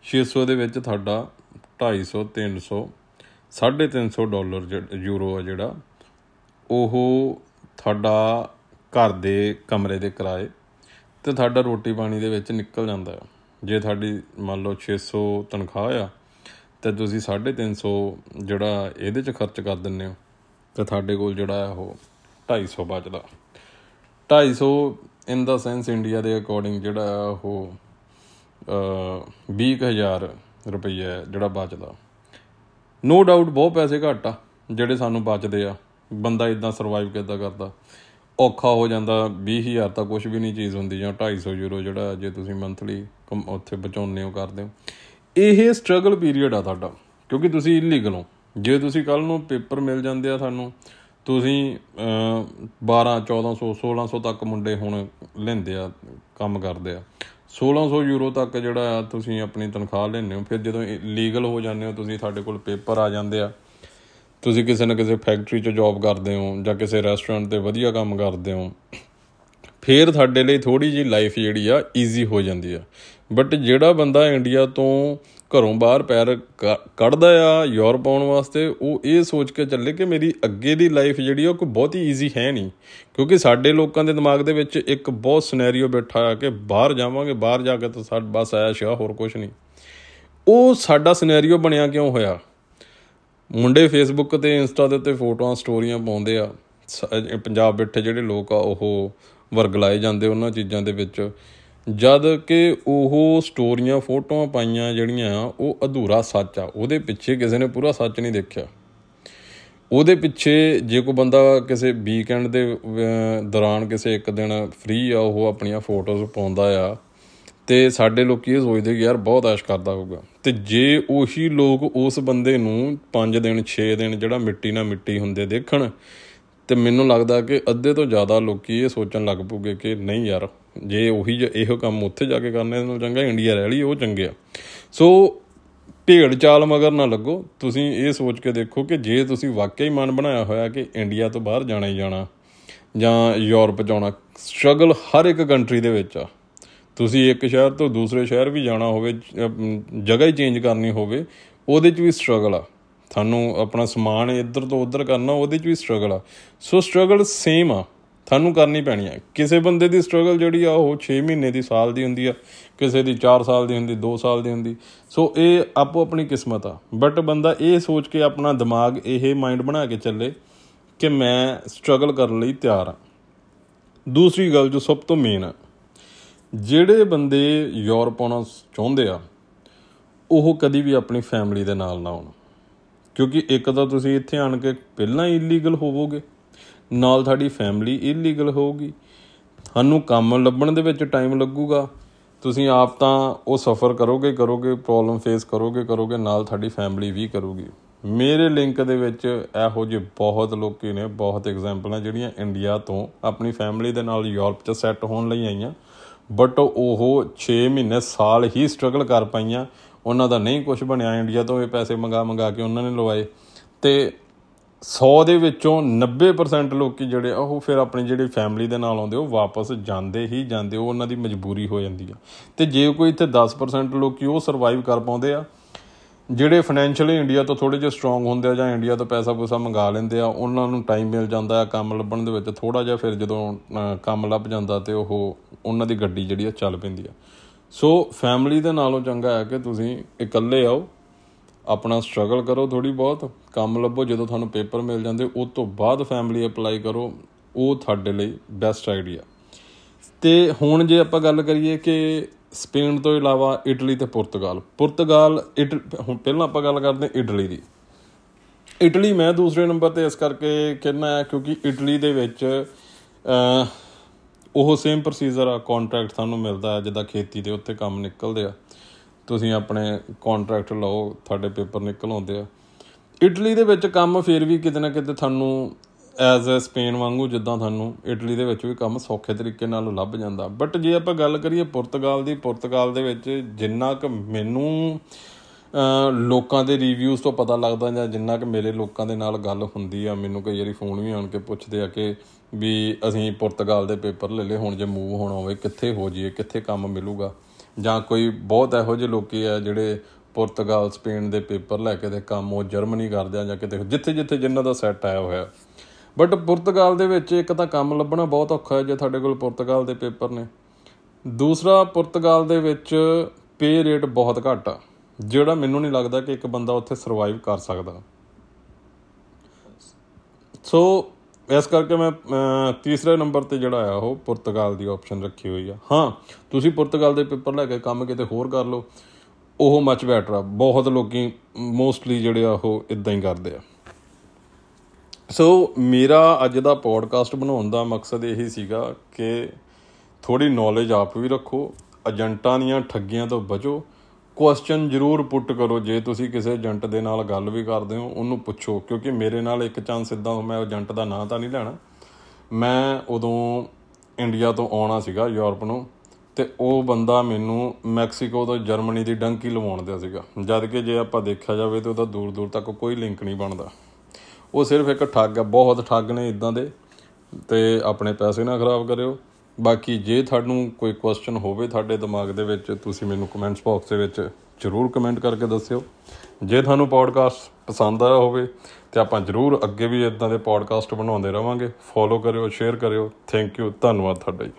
600 ਦੇ ਵਿੱਚ ਤੁਹਾਡਾ 250 300 350 ਡਾਲਰ ਯੂਰੋ ਆ ਜਿਹੜਾ, ਉਹ ਤੁਹਾਡਾ ਘਰ ਦੇ ਕਮਰੇ ਦੇ ਕਿਰਾਏ ਤੇ ਤੁਹਾਡਾ ਰੋਟੀ ਪਾਣੀ ਦੇ ਵਿੱਚ ਨਿਕਲ ਜਾਂਦਾ ਹੈ ਜੇ ਤੁਹਾਡੀ ਮੰਨ ਲਓ 600 ਤਨਖਾਹ ਆ, ਤੇ ਤੁਸੀਂ 350 ਜਿਹੜਾ ਇਹਦੇ 'ਚ ਖਰਚ ਕਰ ਦਿੰਨੇ ਹੋ, ਤੇ ਤੁਹਾਡੇ ਕੋਲ ਜਿਹੜਾ ਹੈ ਉਹ 250 ਬਚਦਾ। 250 ਇਨ ਦਾ ਸੈਂਸ ਇੰਡੀਆ ਦੇ ਅਕੋਰਡਿੰਗ ਜਿਹੜਾ ਉਹ 20000 ਰੁਪਈਆ ਜਿਹੜਾ ਬਚਦਾ। ਨੋ ਡਾਊਟ ਬਹੁਤ ਪੈਸੇ ਘੱਟ ਆ, ਜਿਹੜੇ ਸਾਨੂੰ ਬਚਦੇ ਆ। ਬੰਦਾ ਇਦਾਂ ਸਰਵਾਈਵ ਕਿੱਦਾਂ ਕਰਦਾ? ਔਖਾ ਹੋ ਜਾਂਦਾ 20000 ਤਾਂ ਕੁਝ ਵੀ ਨਹੀਂ ਚੀਜ਼ ਹੁੰਦੀ ਜਾਂ 250 ਯੂਰੋ ਜਿਹੜਾ ਜੇ ਤੁਸੀਂ ਮੰਥਲੀ ਉੱਥੇ ਬਚਾਉਣੇ ਹੋ, ਕਰਦੇ ਹੋ। ਇਹ ਸਟਰਗਲ ਪੀਰੀਅਡ ਆ ਤੁਹਾਡਾ, ਕਿਉਂਕਿ ਤੁਸੀਂ ਇਲੀਗਲ ਹੋ। ਜੇ ਤੁਸੀਂ ਕੱਲ ਨੂੰ ਪੇਪਰ ਮਿਲ ਜਾਂਦੇ ਆ ਤੁਹਾਨੂੰ ਤੁਸੀਂ 12 1400 1600 ਤੱਕ ਮੁੰਡੇ ਹੁਣ ਲੈਂਦੇ ਆ, ਕੰਮ ਕਰਦੇ ਆ। 1600 ਯੂਰੋ ਤੱਕ ਜਿਹੜਾ ਆ, ਤੁਸੀਂ ਆਪਣੀ ਤਨਖਾਹ ਲੈਂਦੇ ਹੋ। ਫਿਰ ਜਦੋਂ ਲੀਗਲ ਹੋ ਜਾਂਦੇ ਹੋ, ਤੁਸੀਂ ਤੁਹਾਡੇ ਕੋਲ ਪੇਪਰ ਆ ਜਾਂਦੇ ਆ। ਤੁਸੀਂ ਕਿਸੇ ਨਾ ਕਿਸੇ ਫੈਕਟਰੀ 'ਚ ਜੌਬ ਕਰਦੇ ਹੋ ਜਾਂ ਕਿਸੇ ਰੈਸਟੋਰੈਂਟ ਤੇ ਵਧੀਆ ਕੰਮ ਕਰਦੇ ਹੋ। ਫਿਰ ਤੁਹਾਡੇ ਲਈ ਥੋੜੀ ਜੀ ਲਾਈਫ ਜਿਹੜੀ ਆ ਈਜ਼ੀ ਹੋ ਜਾਂਦੀ ਆ। ਬਟ ਜਿਹੜਾ ਬੰਦਾ ਇੰਡੀਆ ਤੋਂ ਘਰੋਂ ਬਾਹਰ ਪੈਰ ਕੱਢਦਾ ਆ ਯੂਰਪ ਆਉਣ ਵਾਸਤੇ, ਉਹ ਇਹ ਸੋਚ ਕੇ ਚੱਲੇ ਕਿ ਮੇਰੀ ਅੱਗੇ ਦੀ ਲਾਈਫ ਜਿਹੜੀ ਉਹ ਕੋਈ ਬਹੁਤੀ ਈਜ਼ੀ ਹੈ ਨਹੀਂ। ਕਿਉਂਕਿ ਸਾਡੇ ਲੋਕਾਂ ਦੇ ਦਿਮਾਗ ਦੇ ਵਿੱਚ ਇੱਕ ਬਹੁਤ ਸਿਨੈਰੀਓ ਬੈਠਾ ਆ ਕਿ ਬਾਹਰ ਜਾਵਾਂਗੇ, ਬਾਹਰ ਜਾ ਕੇ ਤਾਂ ਸਾਡ, ਬਸ ਆਇਆ ਸ਼ਾ ਹੋਰ ਕੁਝ ਨਹੀਂ। ਉਹ ਸਾਡਾ ਸਿਨੈਰੀਓ ਬਣਿਆ ਕਿਉਂ ਹੋਇਆ? ਮੁੰਡੇ ਫੇਸਬੁੱਕ ਤੇ ਇੰਸਟਾ ਦੇ ਉੱਤੇ ਫੋਟੋਆਂ ਸਟੋਰੀਆਂ ਪਾਉਂਦੇ ਆ। ਪੰਜਾਬ ਬੈਠੇ ਜਿਹੜੇ ਲੋਕ ਆ, ਉਹ ਵਰਗਲਾਏ ਜਾਂਦੇ ਉਹਨਾਂ ਚੀਜ਼ਾਂ ਦੇ ਵਿੱਚ। ਜਦ ਕਿ ਉਹ ਸਟੋਰੀਆਂ, ਫੋਟੋਆਂ ਪਾਈਆਂ ਜਿਹੜੀਆਂ ਆ, ਉਹ ਅਧੂਰਾ ਸੱਚ ਆ। ਉਹਦੇ ਪਿੱਛੇ ਕਿਸੇ ਨੇ ਪੂਰਾ ਸੱਚ ਨਹੀਂ ਦੇਖਿਆ। ਉਹਦੇ ਪਿੱਛੇ ਜੇ ਕੋਈ ਬੰਦਾ ਕਿਸੇ ਵੀਕਐਂਡ ਦੇ ਦੌਰਾਨ ਕਿਸੇ ਇੱਕ ਦਿਨ ਫ੍ਰੀ ਆ, ਉਹ ਆਪਣੀਆਂ ਫੋਟੋਜ਼ ਪਾਉਂਦਾ ਆ, ਤੇ ਸਾਡੇ ਲੋਕੀ ਇਹ ਸੋਚਦੇ ਕਿ ਯਾਰ ਬਹੁਤ ਐਸ਼ ਕਰਦਾ ਹੋਊਗਾ। ਤੇ ਜੇ ਉਹੀ ਲੋਕ ਉਸ ਬੰਦੇ ਨੂੰ 5 ਦਿਨ 6 ਦਿਨ ਜਿਹੜਾ ਮਿੱਟੀ ਨਾਲ ਮਿੱਟੀ ਹੁੰਦੇ ਦੇਖਣ ਤੇ ਮੈਨੂੰ ਲੱਗਦਾ ਕਿ ਅੱਧੇ ਤੋਂ ਜ਼ਿਆਦਾ ਲੋਕੀ ਇਹ ਸੋਚਣ ਲੱਗ ਪੂਗੇ ਕਿ ਨਹੀਂ ਯਾਰ, ਜੇ ਉਹੀ ਇਹੋ ਕੰਮ ਉੱਥੇ ਜਾ ਕੇ ਕਰਨੇ ਨਾਲੋਂ ਚੰਗਾ, ਇੰਡੀਆ ਰਹਿ ਲਈ, ਉਹ ਚੰਗਿਆ ਸੋ ਢੇੜ ਚਾਲ ਮਗਰ ਨਾ ਲੱਗੋ, ਤੁਸੀਂ ਇਹ ਸੋਚ ਕੇ ਦੇਖੋ ਕਿ ਜੇ ਤੁਸੀਂ ਵਾਕਈ ਮਨ ਬਣਾਇਆ ਹੋਇਆ ਕਿ ਇੰਡੀਆ ਤੋਂ ਬਾਹਰ ਜਾਣਾ ਹੀ ਜਾਣਾ, ਜਾਂ ਯੂਰਪ ਜਾਣਾ ਸਟਰਗਲ ਹਰ ਇੱਕ ਕੰਟਰੀ ਦੇ ਵਿੱਚ ਆ। ਤੁਸੀਂ ਇੱਕ ਸ਼ਹਿਰ ਤੋਂ ਦੂਸਰੇ ਸ਼ਹਿਰ ਵੀ ਜਾਣਾ ਹੋਵੇ ਜਗ੍ਹਾ ਹੀ ਚੇਂਜ ਕਰਨੀ ਹੋਵੇ, ਉਹਦੇ 'ਚ ਵੀ ਸਟਰਗਲ ਆ। ਤੁਹਾਨੂੰ ਆਪਣਾ ਸਮਾਨ ਇੱਧਰ ਤੋਂ ਉੱਧਰ ਕਰਨਾ, ਉਹਦੇ 'ਚ ਵੀ ਸਟਰਗਲ ਆ। ਸੋ ਸਟਰਗਲ ਸੇਮ ਆ। ਤੁਹਾਨੂੰ ਕਰਨੀ ਪੈਣੀ ਆ। ਕਿਸੇ ਬੰਦੇ ਦੀ ਸਟਰਗਲ ਜਿਹੜੀ ਆ, ਉਹ 6 ਮਹੀਨੇ ਦੀ, ਸਾਲ ਦੀ ਹੁੰਦੀ ਆ। ਕਿਸੇ ਦੀ 4 ਸਾਲ ਦੀ ਹੁੰਦੀ 2 ਸਾਲ ਦੀ ਹੁੰਦੀ। ਸੋ ਇਹ ਆਪੋ ਆਪਣੀ ਕਿਸਮਤ ਆ। ਬਟ ਬੰਦਾ ਇਹ ਸੋਚ ਕੇ ਆਪਣਾ ਦਿਮਾਗ, ਇਹ ਮਾਈਂਡ ਬਣਾ ਕੇ ਚੱਲੇ ਕਿ ਮੈਂ ਸਟਰਗਲ ਕਰਨ ਲਈ ਤਿਆਰ ਆ। ਦੂਸਰੀ ਗੱਲ ਜੋ ਸਭ ਤੋਂ ਮੇਨ ਆ, ਜਿਹੜੇ ਬੰਦੇ ਯੂਰਪ ਆਉਣਾ ਚਾਹੁੰਦੇ ਆ, ਉਹ ਕਦੀ ਵੀ ਆਪਣੀ ਫੈਮਿਲੀ ਦੇ ਨਾਲ ਨਾ ਆਉਣ। ਕਿਉਂਕਿ ਇੱਕ ਤਾਂ ਤੁਸੀਂ ਇੱਥੇ ਆਣ ਕੇ ਪਹਿਲਾਂ ਹੀ ਇਲੀਗਲ ਹੋਵੋਗੇ, ਨਾਲ ਤੁਹਾਡੀ ਫੈਮਿਲੀ ਇਲੀਗਲ ਹੋਊਗੀ। ਤੁਹਾਨੂੰ ਕੰਮ ਲੱਭਣ ਦੇ ਵਿੱਚ ਟਾਈਮ ਲੱਗੂਗਾ। ਤੁਸੀਂ ਆਪ ਤਾਂ ਉਹ ਸਫਰ ਕਰੋਗੇ ਕਰੋਗੇ ਪ੍ਰੋਬਲਮ ਫੇਸ ਕਰੋਗੇ ਕਰੋਗੇ, ਨਾਲ ਤੁਹਾਡੀ ਫੈਮਿਲੀ ਵੀ ਕਰੂਗੀ। ਮੇਰੇ ਲਿੰਕ ਦੇ ਵਿੱਚ ਇਹੋ ਜਿਹੇ ਬਹੁਤ ਲੋਕੀ ਨੇ, ਬਹੁਤ ਐਗਜ਼ਾਮਪਲਾਂ ਜਿਹੜੀਆਂ ਇੰਡੀਆ ਤੋਂ ਆਪਣੀ ਫੈਮਿਲੀ ਦੇ ਨਾਲ ਯੂਰਪ 'ਚ ਸੈੱਟ ਹੋਣ ਲਈ ਆਈਆਂ। ਬਟ ਉਹ 6 ਮਹੀਨੇ ਸਾਲ ਹੀ ਸਟਰਗਲ ਕਰ ਪਾਈਆਂ। ਉਹਨਾਂ ਦਾ ਨਹੀਂ ਕੁਝ ਬਣਿਆ ਇੰਡੀਆ ਤੋਂ, ਇਹ ਪੈਸੇ ਮੰਗਾ ਮੰਗਾ ਕੇ ਉਹਨਾਂ ਨੇ ਲਵਾਏ। ਤੇ 100 ਦੇ ਵਿੱਚੋਂ 90% ਲੋਕੀ ਜਿਹੜੇ ਉਹ ਫਿਰ ਆਪਣੀ ਜਿਹੜੀ ਫੈਮਿਲੀ ਦੇ ਨਾਲ ਆਉਂਦੇ, ਉਹ ਵਾਪਸ ਜਾਂਦੇ ਹੀ ਜਾਂਦੇ, ਉਹ ਉਹਨਾਂ ਦੀ ਮਜਬੂਰੀ ਹੋ ਜਾਂਦੀ ਆ। ਤੇ ਜੇ ਕੋਈ ਇੱਥੇ 10% ਲੋਕੀ ਉਹ ਸਰਵਾਈਵ ਕਰ ਪਾਉਂਦੇ ਆ, ਜਿਹੜੇ ਫਾਈਨੈਂਸ਼ੀਅਲੀ ਇੰਡੀਆ ਤੋਂ ਥੋੜੇ ਜਿਹਾ ਸਟਰੋਂਗ ਹੁੰਦੇ ਆ ਜਾਂ ਇੰਡੀਆ ਤੋਂ ਪੈਸਾ ਪੂਸਾ ਮੰਗਾ ਲੈਂਦੇ ਆ, ਉਹਨਾਂ ਨੂੰ ਟਾਈਮ ਮਿਲ ਜਾਂਦਾ ਆ, ਕੰਮ ਲੱਭਣ ਦੇ ਵਿੱਚ ਥੋੜਾ ਜਿਹਾ ਫਿਰ ਜਦੋਂ ਕੰਮ ਲੱਭ ਜਾਂਦਾ ਤੇ ਉਹ ਉਹਨਾਂ ਦੀ ਗੱਡੀ ਜਿਹੜੀ ਆ ਚੱਲ ਪੈਂਦੀ ਆ। ਸੋ ਫੈਮਿਲੀ ਦੇ ਨਾਲੋਂ ਚੰਗਾ ਹੈ ਕਿ ਤੁਸੀਂ ਇਕੱਲੇ ਆਓ, ਆਪਣਾ ਸਟਰਗਲ ਕਰੋ ਥੋੜੀ ਬਹੁਤ, ਕੰਮ ਲੱਭੋ, ਜਦੋਂ ਤੁਹਾਨੂੰ ਪੇਪਰ ਮਿਲ ਜਾਂਦੇ, ਉਸ ਤੋਂ ਬਾਅਦ ਫੈਮਿਲੀ ਅਪਲਾਈ ਕਰੋ, ਉਹ ਤੁਹਾਡੇ ਲਈ ਬੈਸਟ ਆਈਡੀਆ ਤੇ ਹੁਣ ਜੇ ਆਪਾਂ ਗੱਲ ਕਰੀਏ ਕਿ ਸਪੇਨ ਤੋਂ ਇਲਾਵਾ ਇਟਲੀ ਤੇ ਪੁਰਤਗਾਲ ਪੁਰਤਗਾਲ ਹੁਣ ਪਹਿਲਾਂ ਆਪਾਂ ਗੱਲ ਕਰਦੇ ਇਟਲੀ ਦੀ। ਇਟਲੀ ਮੈਂ ਦੂਸਰੇ ਨੰਬਰ ਤੇ ਇਸ ਕਰਕੇ ਕਹਿੰਦਾ ਹੈ ਕਿਉਂਕਿ ਇਟਲੀ ਦੇ ਵਿੱਚ ਉਹ ਸੇਮ ਪ੍ਰੋਸੀਜਰ ਆ ਕੰਟਰੈਕਟ ਤੁਹਾਨੂੰ ਮਿਲਦਾ ਹੈ, ਜਿੱਦਾਂ ਖੇਤੀ ਦੇ ਉੱਤੇ ਕੰਮ ਨਿਕਲਦੇ ਆ। ਤੁਸੀਂ ਆਪਣੇ ਕੰਟਰੈਕਟ ਲਓ, ਤੁਹਾਡੇ ਪੇਪਰ ਨਿਕਲ ਆਉਂਦੇ ਆ। ਇਟਲੀ ਦੇ ਵਿੱਚ ਕੰਮ ਫੇਰ ਵੀ ਕਿਤੇ ਨਾ ਕਿਤੇ ਤੁਹਾਨੂੰ ਐਜ਼ ਅ ਸਪੇਨ ਵਾਂਗੂ ਜਿੱਦਾਂ ਤੁਹਾਨੂੰ ਇਟਲੀ ਦੇ ਵਿੱਚ ਵੀ ਕੰਮ ਸੌਖੇ ਤਰੀਕੇ ਨਾਲ ਲੱਭ ਜਾਂਦਾ। ਬਟ ਜੇ ਆਪਾਂ ਗੱਲ ਕਰੀਏ ਪੁਰਤਗਾਲ ਦੀ, ਪੁਰਤਗਾਲ ਦੇ ਵਿੱਚ ਜਿੰਨਾ ਕਿ ਮੈਨੂੰ ਲੋਕਾਂ ਦੇ ਰਿਵਿਊਜ਼ ਤੋਂ ਪਤਾ ਲੱਗਦਾ ਜਾਂ ਜਿੰਨਾ ਕਿ ਮੇਰੇ ਲੋਕਾਂ ਦੇ ਨਾਲ ਗੱਲ ਹੁੰਦੀ ਆ, ਮੈਨੂੰ ਕਈ ਵਾਰੀ ਫੋਨ ਵੀ ਆਣ ਕੇ ਪੁੱਛਦੇ ਆ ਕਿ ਵੀ ਅਸੀਂ ਪੁਰਤਗਾਲ ਦੇ ਪੇਪਰ ਲੈ ਲਏ, ਹੁਣ ਜੇ ਮੂਵ ਹੋਣਾ ਹੋਵੇ, ਕਿੱਥੇ ਹੋ ਜਾਈਏ, ਕਿੱਥੇ ਕੰਮ ਮਿਲੂਗਾ? ਜਾਂ ਕੋਈ ਬਹੁਤ ਇਹੋ ਜਿਹੇ ਲੋਕੀ ਆ ਜਿਹੜੇ ਪੁਰਤਗਾਲ, ਸਪੇਨ ਦੇ ਪੇਪਰ ਲੈ ਕੇ ਤੇ ਕੰਮ ਉਹ ਜਰਮਨੀ ਕਰਦੇ ਆ ਜਾਂ ਕਿਤੇ ਜਿੱਥੇ ਜਿੱਥੇ ਜਿੰਨਾਂ ਦਾ ਸੈੱਟ ਆਇਆ ਹੋਇਆ। ਬਟ ਪੁਰਤਗਾਲ ਦੇ ਵਿੱਚ ਇੱਕ ਤਾਂ ਕੰਮ ਲੱਭਣਾ ਬਹੁਤ ਔਖਾ ਹੈ ਜੇ ਤੁਹਾਡੇ ਕੋਲ ਪੁਰਤਗਾਲ ਦੇ ਪੇਪਰ ਨੇ। ਦੂਸਰਾ, ਪੁਰਤਗਾਲ ਦੇ ਵਿੱਚ ਪੇ ਰੇਟ ਬਹੁਤ ਘੱਟ ਆ। ਜਿਹੜਾ ਮੈਨੂੰ ਨਹੀਂ ਲੱਗਦਾ ਕਿ ਇੱਕ ਬੰਦਾ ਉੱਥੇ ਸਰਵਾਈਵ ਕਰ ਸਕਦਾ। ਸੋ ਇਸ ਕਰਕੇ ਮੈਂ ਤੀਸਰੇ ਨੰਬਰ ਤੇ ਜਿਹੜਾ ਆ, ਉਹ ਪੁਰਤਗਾਲ ਦੀ ਆਪਸ਼ਨ ਰੱਖੀ ਹੋਈ ਆ। ਹਾਂ, ਤੁਸੀਂ ਪੁਰਤਗਾਲ ਦੇ ਪੇਪਰ ਲੈ ਕੇ ਕੰਮ ਕਿਤੇ ਹੋਰ ਕਰ ਲਓ। ਉਹ ਮੱਚ ਬੈਟਰ ਆ। ਬਹੁਤ ਲੋਕੀ ਮੋਸਟਲੀ ਜਿਹੜੇ ਆ, ਉਹ ਇਦਾਂ ਹੀ ਕਰਦੇ ਆ। ਸੋ ਮੇਰਾ ਅੱਜ ਦਾ ਪੋਡਕਾਸਟ ਬਣਾਉਣ ਦਾ ਮਕਸਦ ਇਹੀ ਸੀਗਾ ਕਿ ਥੋੜੀ ਨੌਲੇਜ ਆਪ ਵੀ ਰੱਖੋ, ਏਜੰਟਾਂ ਦੀਆਂ ਠੱਗੀਆਂ ਤੋਂ ਬਚੋ ਕੁਐਸਚਨ ਜ਼ਰੂਰ ਪੁੱਟ ਕਰੋ। ਜੇ ਤੁਸੀਂ ਕਿਸੇ ਏਜੰਟ ਦੇ ਨਾਲ ਗੱਲ ਵੀ ਕਰਦੇ ਹੋ, ਉਹਨੂੰ ਪੁੱਛੋ, ਕਿਉਂਕਿ ਮੇਰੇ ਨਾਲ ਇੱਕ ਚਾਂਸ ਇਦਾਂ ਮੈਂ ਏਜੰਟ ਦਾ ਨਾਂ ਤਾਂ ਨਹੀਂ ਲੈਣਾ। ਮੈਂ ਉਦੋਂ ਇੰਡੀਆ ਤੋਂ ਆਉਣਾ ਸੀਗਾ ਯੂਰਪ ਨੂੰ, ਤੇ ਉਹ ਬੰਦਾ ਮੈਨੂੰ ਮੈਕਸੀਕੋ ਤੋਂ ਜਰਮਨੀ ਦੀ ਡੰਕੀ ਲਵਾਉਣ ਦਿਆ ਸੀਗਾ। ਜਦ ਕਿ ਜੇ ਆਪਾਂ ਦੇਖਿਆ ਜਾਵੇ ਤੇ ਉਹਦਾ ਦੂਰ ਦੂਰ ਤੱਕ ਕੋਈ ਲਿੰਕ ਨਹੀਂ ਬਣਦਾ। ਉਹ ਸਿਰਫ ਇੱਕ ਠੱਗ ਹੈ, ਬਹੁਤ ਠੱਗ ਨੇ ਇਦਾਂ ਦੇ, ਤੇ ਆਪਣੇ ਪੈਸੇ ਨਾ ਖਰਾਬ ਕਰਿਓ। ਬਾਕੀ ਜੇ ਤੁਹਾਨੂੰ ਕੋਈ ਕੁਐਸਚਨ ਹੋਵੇ ਤੁਹਾਡੇ ਦਿਮਾਗ ਦੇ ਵਿੱਚ, ਤੁਸੀਂ ਮੈਨੂੰ ਕਮੈਂਟਸ ਬਾਕਸ ਦੇ ਵਿੱਚ ਜ਼ਰੂਰ ਕਮੈਂਟ ਕਰਕੇ ਦੱਸਿਓ। ਜੇ ਤੁਹਾਨੂੰ ਪੋਡਕਾਸਟ ਪਸੰਦ ਆਇਆ ਹੋਵੇ, ਤੇ ਆਪਾਂ ਜ਼ਰੂਰ ਅੱਗੇ ਵੀ ਇਦਾਂ ਦੇ ਪੋਡਕਾਸਟ ਬਣਾਉਂਦੇ ਰਵਾਂਗੇ। ਫੋਲੋ ਕਰਿਓ ਸ਼ੇਅਰ ਕਰਿਓ। ਥੈਂਕ ਯੂ ਧੰਨਵਾਦ ਤੁਹਾਡਾ ਜੀ।